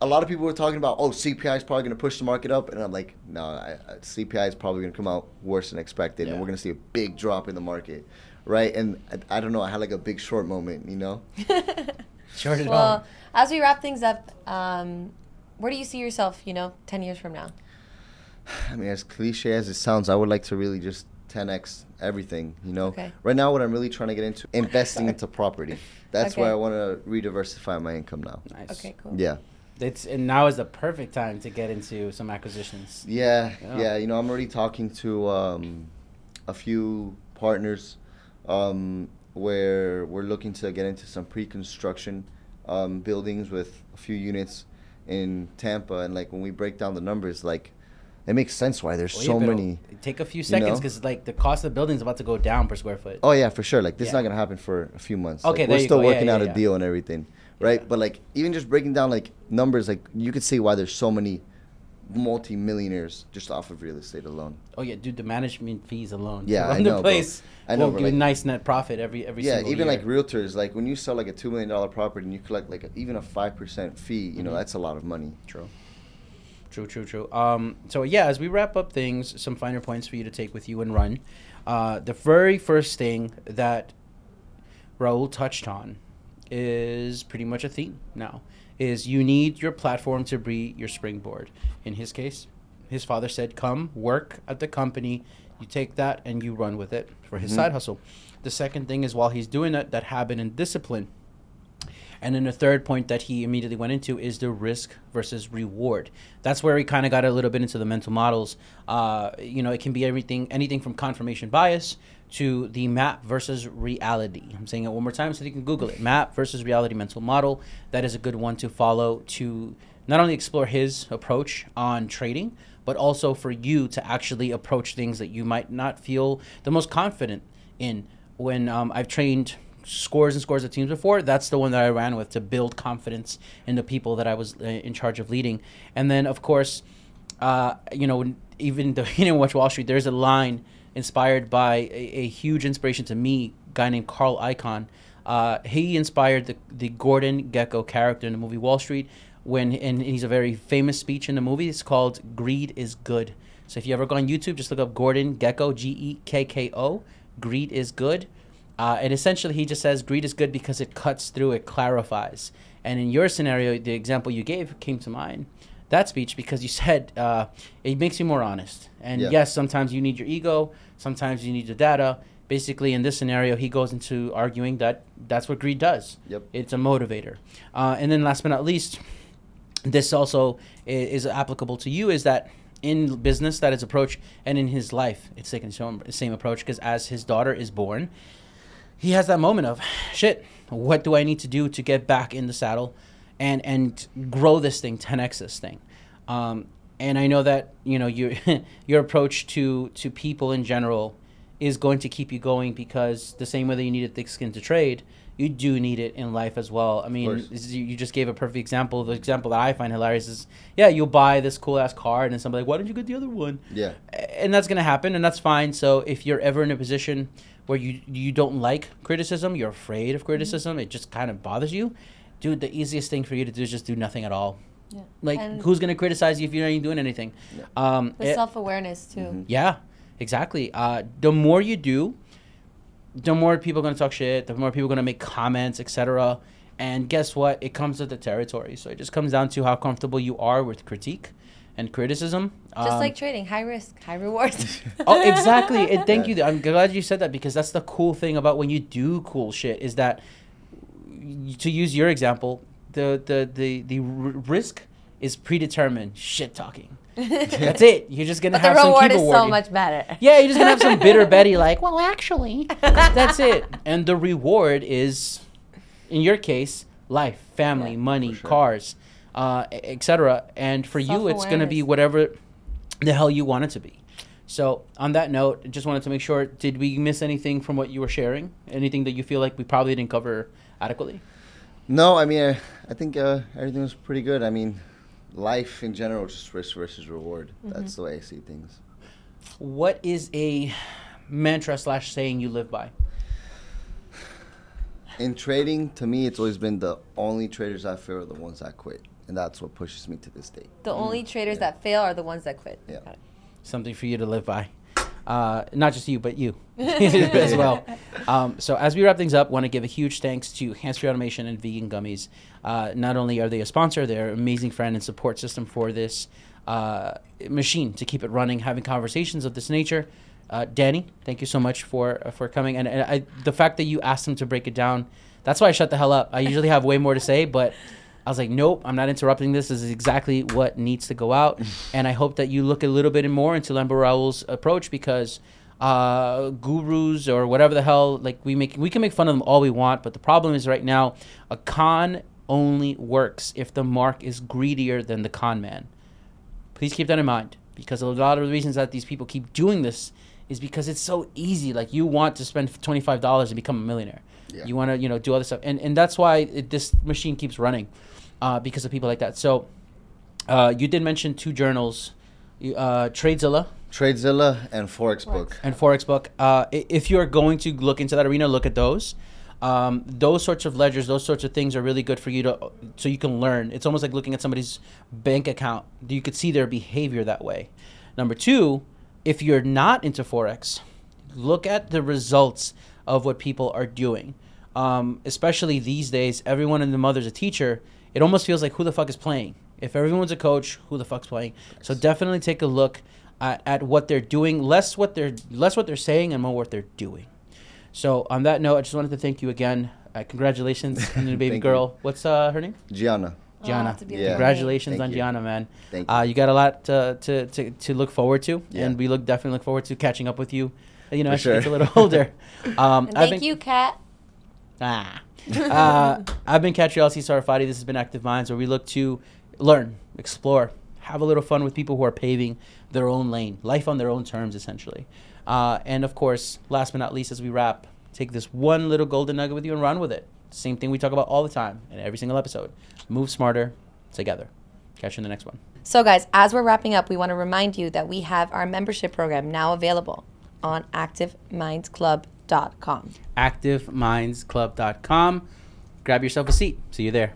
Speaker 2: a lot of people were talking about oh CPI is probably going to push the market up, and I'm like no, I, I, CPI is probably going to come out worse than expected, and we're going to see a big drop in the market, right? And I, I don't know, I had like a Big Short moment, you know?
Speaker 1: Short it
Speaker 3: well,
Speaker 1: on.
Speaker 3: As we wrap things up, um, where do you see yourself? You know, ten years from now.
Speaker 2: I mean, as cliche as it sounds, I would like to really just 10x everything. You know,
Speaker 3: Okay.
Speaker 2: right now what I'm really trying to get into investing into property. That's
Speaker 3: Okay.
Speaker 2: why I want to rediversify my income now.
Speaker 1: Nice.
Speaker 3: Okay, cool.
Speaker 2: Yeah,
Speaker 1: It's and now is the perfect time to get into some acquisitions.
Speaker 2: yeah,
Speaker 1: Yeah.
Speaker 2: yeah. You know, I'm already talking to um, a few partners um, where we're looking to get into some pre-construction um, buildings with a few units in Tampa, and like when we break down the numbers, like it makes sense why there's
Speaker 1: Well,
Speaker 2: so
Speaker 1: yeah,
Speaker 2: many.
Speaker 1: Take a few
Speaker 2: you
Speaker 1: seconds
Speaker 2: know?
Speaker 1: because like the cost of the building is about to go down per square foot.
Speaker 2: Oh yeah, for sure. Like this is not gonna happen for a few months.
Speaker 1: Okay,
Speaker 2: like, we're
Speaker 1: you
Speaker 2: still
Speaker 1: go.
Speaker 2: Working
Speaker 1: yeah,
Speaker 2: out a
Speaker 1: yeah.
Speaker 2: deal and everything, right?
Speaker 1: Yeah.
Speaker 2: But like even just breaking down like numbers, like you could see why there's so many multi-millionaires just off of real estate alone.
Speaker 1: Oh yeah, dude, the management fees alone.
Speaker 2: Yeah, I know,
Speaker 1: the
Speaker 2: bro.
Speaker 1: place.
Speaker 2: I know,
Speaker 1: will give
Speaker 2: like-
Speaker 1: nice net profit every every
Speaker 2: yeah, even
Speaker 1: year.
Speaker 2: like realtors, like when you sell like a two million dollar property and you collect like a, even a five percent fee, you know
Speaker 1: Mhm.
Speaker 2: that's a lot of money.
Speaker 1: True. True, true, true. Um, so yeah, as we wrap up things, some finer points for you to take with you and run. Uh, the very first thing that Raul touched on is pretty much a theme now. Is you need your platform to be your springboard. In his case, his father said, "Come work at the company. You take that and you run with it for his
Speaker 2: Mhm.
Speaker 1: side hustle." The second thing is while he's doing that, that habit and discipline and then the third point that he immediately went into is the risk versus reward. That's where he kind of got a little bit into the mental models. Uh, you know, it can be everything, anything from confirmation bias to the map versus reality. I'm saying it one more time so you can Google it. Map versus reality mental model. That is a good one to follow to not only explore his approach on trading, but also for you to actually approach things that you might not feel the most confident in. When um, I've trained scores and scores of teams before, that's the one that I ran with to build confidence in the people that I was uh, in charge of leading. And then, of course, uh, you know, even though you didn't watch Wall Street, there's a line inspired by a, a huge inspiration to me, guy named Carl Icahn. Uh, he inspired the, the Gordon Gekko character in the movie Wall Street when, and he's a very famous speech in the movie. It's called "Greed is Good." So if you ever go on YouTube, just look up Gordon Gekko, G E K K O. Greed is good. Uh, and essentially, he just says greed is good because it cuts through, it clarifies. And in your scenario, the example you gave came to mind. That speech because you said uh, it makes you more honest. And
Speaker 2: Yeah.
Speaker 1: yes, sometimes you need your ego, sometimes you need the data. Basically, in this scenario, he goes into arguing that that's what greed does.
Speaker 2: Yep.
Speaker 1: It's a motivator. Uh, and then, last but not least, this also is applicable to you is that in business that is approach and in his life it's taken the same approach because as his daughter is born he has that moment of shit what do i need to do to get back in the saddle and and grow this thing 10x this thing um, and i know that you know your your approach to to people in general is going to keep you going because the same way that you need a thick skin to trade you do need it in life as well. I mean, you just gave a perfect example. The example that I find hilarious is, yeah, you'll buy this cool ass car, and then somebody like, why didn't you get the other one?
Speaker 2: Yeah,
Speaker 1: and that's gonna happen, and that's fine. So if you're ever in a position where you you don't like criticism, you're afraid of criticism, mm-hmm. it just kind of bothers you, dude. The easiest thing for you to do is just do nothing at all. Yeah. Like, and who's gonna criticize you if you're not even doing anything?
Speaker 3: Yeah. Um, the self awareness too.
Speaker 1: Mm-hmm. Yeah, exactly. Uh, the more you do, the more people are going to talk shit, the more people are going to make comments, etc. And guess what? It comes with the territory. So it just comes down to how comfortable you are with critique and criticism.
Speaker 3: Just um, like trading, high risk, high rewards.
Speaker 1: oh, exactly. And thank you. I'm glad you said that because that's the cool thing about when you do cool shit is that, to use your example, the the the the risk is predetermined shit talking. That's it. You're just gonna but have
Speaker 3: the
Speaker 1: reward
Speaker 3: some is so much better.
Speaker 1: Yeah, you're just gonna have some bitter Betty like, well, actually, that's it. And the reward is, in your case, life, family, yeah, money, sure. cars, uh, etc. And for you, it's gonna be whatever the hell you want it to be. So on that note, just wanted to make sure: did we miss anything from what you were sharing? Anything that you feel like we probably didn't cover adequately?
Speaker 2: No, I mean, I, I think uh, everything was pretty good. I mean life in general, just risk versus reward. Mm-hmm. That's the way I see things.
Speaker 1: What is a mantra slash saying you live by?
Speaker 2: In trading, to me, it's always been the only traders I fear are the ones that quit, and that's what pushes me to this day.
Speaker 3: The mm. only traders yeah. that fail are the ones that quit.
Speaker 2: Yeah.
Speaker 1: Something for you to live by uh, not just you, but you as well. Um, so as we wrap things up, want to give a huge thanks to Hands Free Automation and Vegan Gummies. Uh, not only are they a sponsor, they're an amazing friend and support system for this uh, machine to keep it running, having conversations of this nature. Uh, Danny, thank you so much for uh, for coming, and, and I, the fact that you asked him to break it down. That's why I shut the hell up. I usually have way more to say, but I was like, nope, I'm not interrupting this. This is exactly what needs to go out. and I hope that you look a little bit more into Lambo Raul's approach because uh, gurus or whatever the hell, like we make, we can make fun of them all we want. But the problem is right now, a con only works if the mark is greedier than the con man. Please keep that in mind because a lot of the reasons that these people keep doing this is because it's so easy. Like you want to spend twenty five dollars and become a millionaire. Yeah. You want to you know do all this stuff, and and that's why it, this machine keeps running uh, because of people like that. So uh, you did mention two journals, uh, Tradezella.
Speaker 2: Tradezella and Forex Book.
Speaker 1: And Forex Book. Uh, if you're going to look into that arena, look at those. Um, those sorts of ledgers, those sorts of things are really good for you to, so you can learn. It's almost like looking at somebody's bank account. You could see their behavior that way. Number two, if you're not into forex, look at the results of what people are doing. Um, especially these days, everyone and the mother's a teacher it almost feels like who the fuck is playing. If everyone's a coach, who the fuck's playing? So definitely take a look at, at what they're doing, less what they're less what they're saying and more what they're doing. So on that note, I just wanted to thank you again. Uh, congratulations on your baby girl. You. What's uh, her name?
Speaker 2: Gianna.
Speaker 1: Gianna. Oh, yeah. Congratulations Thank on you. Gianna, man. Thank you. Uh, you got a lot to, to, to, to look forward to, yeah. and we look definitely look forward to catching up with you. You know, For as sure. she gets a little older.
Speaker 3: Um, thank been, you, Kat.
Speaker 1: Ah uh, I've been Catriel C. Sarfati. This has been Active Minds, where we look to learn, explore, have a little fun with people who are paving their own lane, life on their own terms, essentially. Uh, and of course, last but not least, as we wrap, take this one little golden nugget with you and run with it. Same thing we talk about all the time in every single episode. Move smarter together. Catch you in the next one.
Speaker 3: So, guys, as we're wrapping up, we want to remind you that we have our membership program now available on Active Minds Club
Speaker 1: activemindsclub.com. Activemindsclub.com. Grab yourself a seat. See you there.